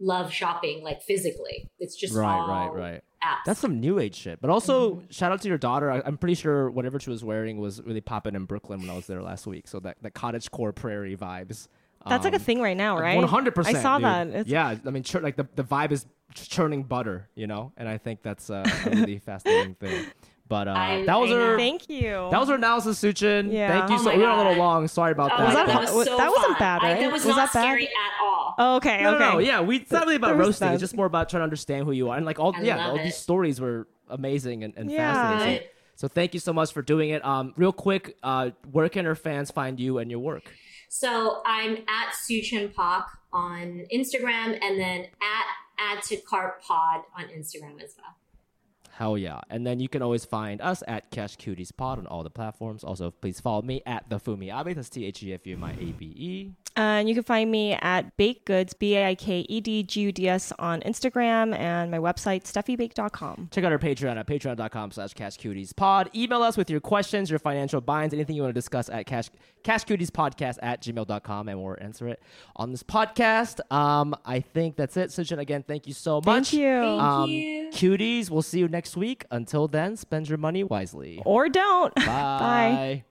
love shopping like physically. It's just Right, right, right. apps. That's some new age shit. But also, Mm-hmm. shout out to your daughter. I, I'm pretty sure whatever she was wearing was really popping in Brooklyn when I was there last week. So that, that cottage core prairie vibes. That's like a Um, thing right now, right? One hundred percent. I saw that. It's, yeah, I mean, chur- like the, the vibe is churning butter, you know, and I think that's uh, a really [laughs] fascinating thing. But uh, I- that was I know. our Thank you. that was our analysis, Suchin. Yeah. Thank you Oh so. We were a little long. Sorry about Oh that. Was that God, hard? that was so That wasn't fun. bad, I- right? that was, Was not that bad? scary at all. Oh, okay, No, okay. no, no, yeah, we it's not really about roasting. It's just more about trying to understand who you are, and like all, I yeah, all it. these stories were amazing and, and Yeah. fascinating. Good. So thank you so much for doing it. Um, real quick, uh, where can our fans find you and your work? So I'm at Suchin Pak on Instagram and then at add to cart pod on Instagram as well. Hell yeah. And then you can always find us at Cash Cuties Pod on all the platforms. Also, please follow me at the Fumi Abe. That's T H E F U M I A B E. And you can find me at Baked Goods, B A I K E D G U D S on Instagram and my website, steffibaik.com. Check out our Patreon at patreon.com slash cashcutiespod. Email us with your questions, your financial binds, anything you want to discuss at cash, cashcutiespodcast at gmail.com, and we'll answer it on this podcast. Um, I think that's it. Suchin, again, thank you so much. Thank you. Thank Um, you. Cuties, we'll see you next week. Until then, spend your money wisely. Or don't. [laughs] Bye. Bye.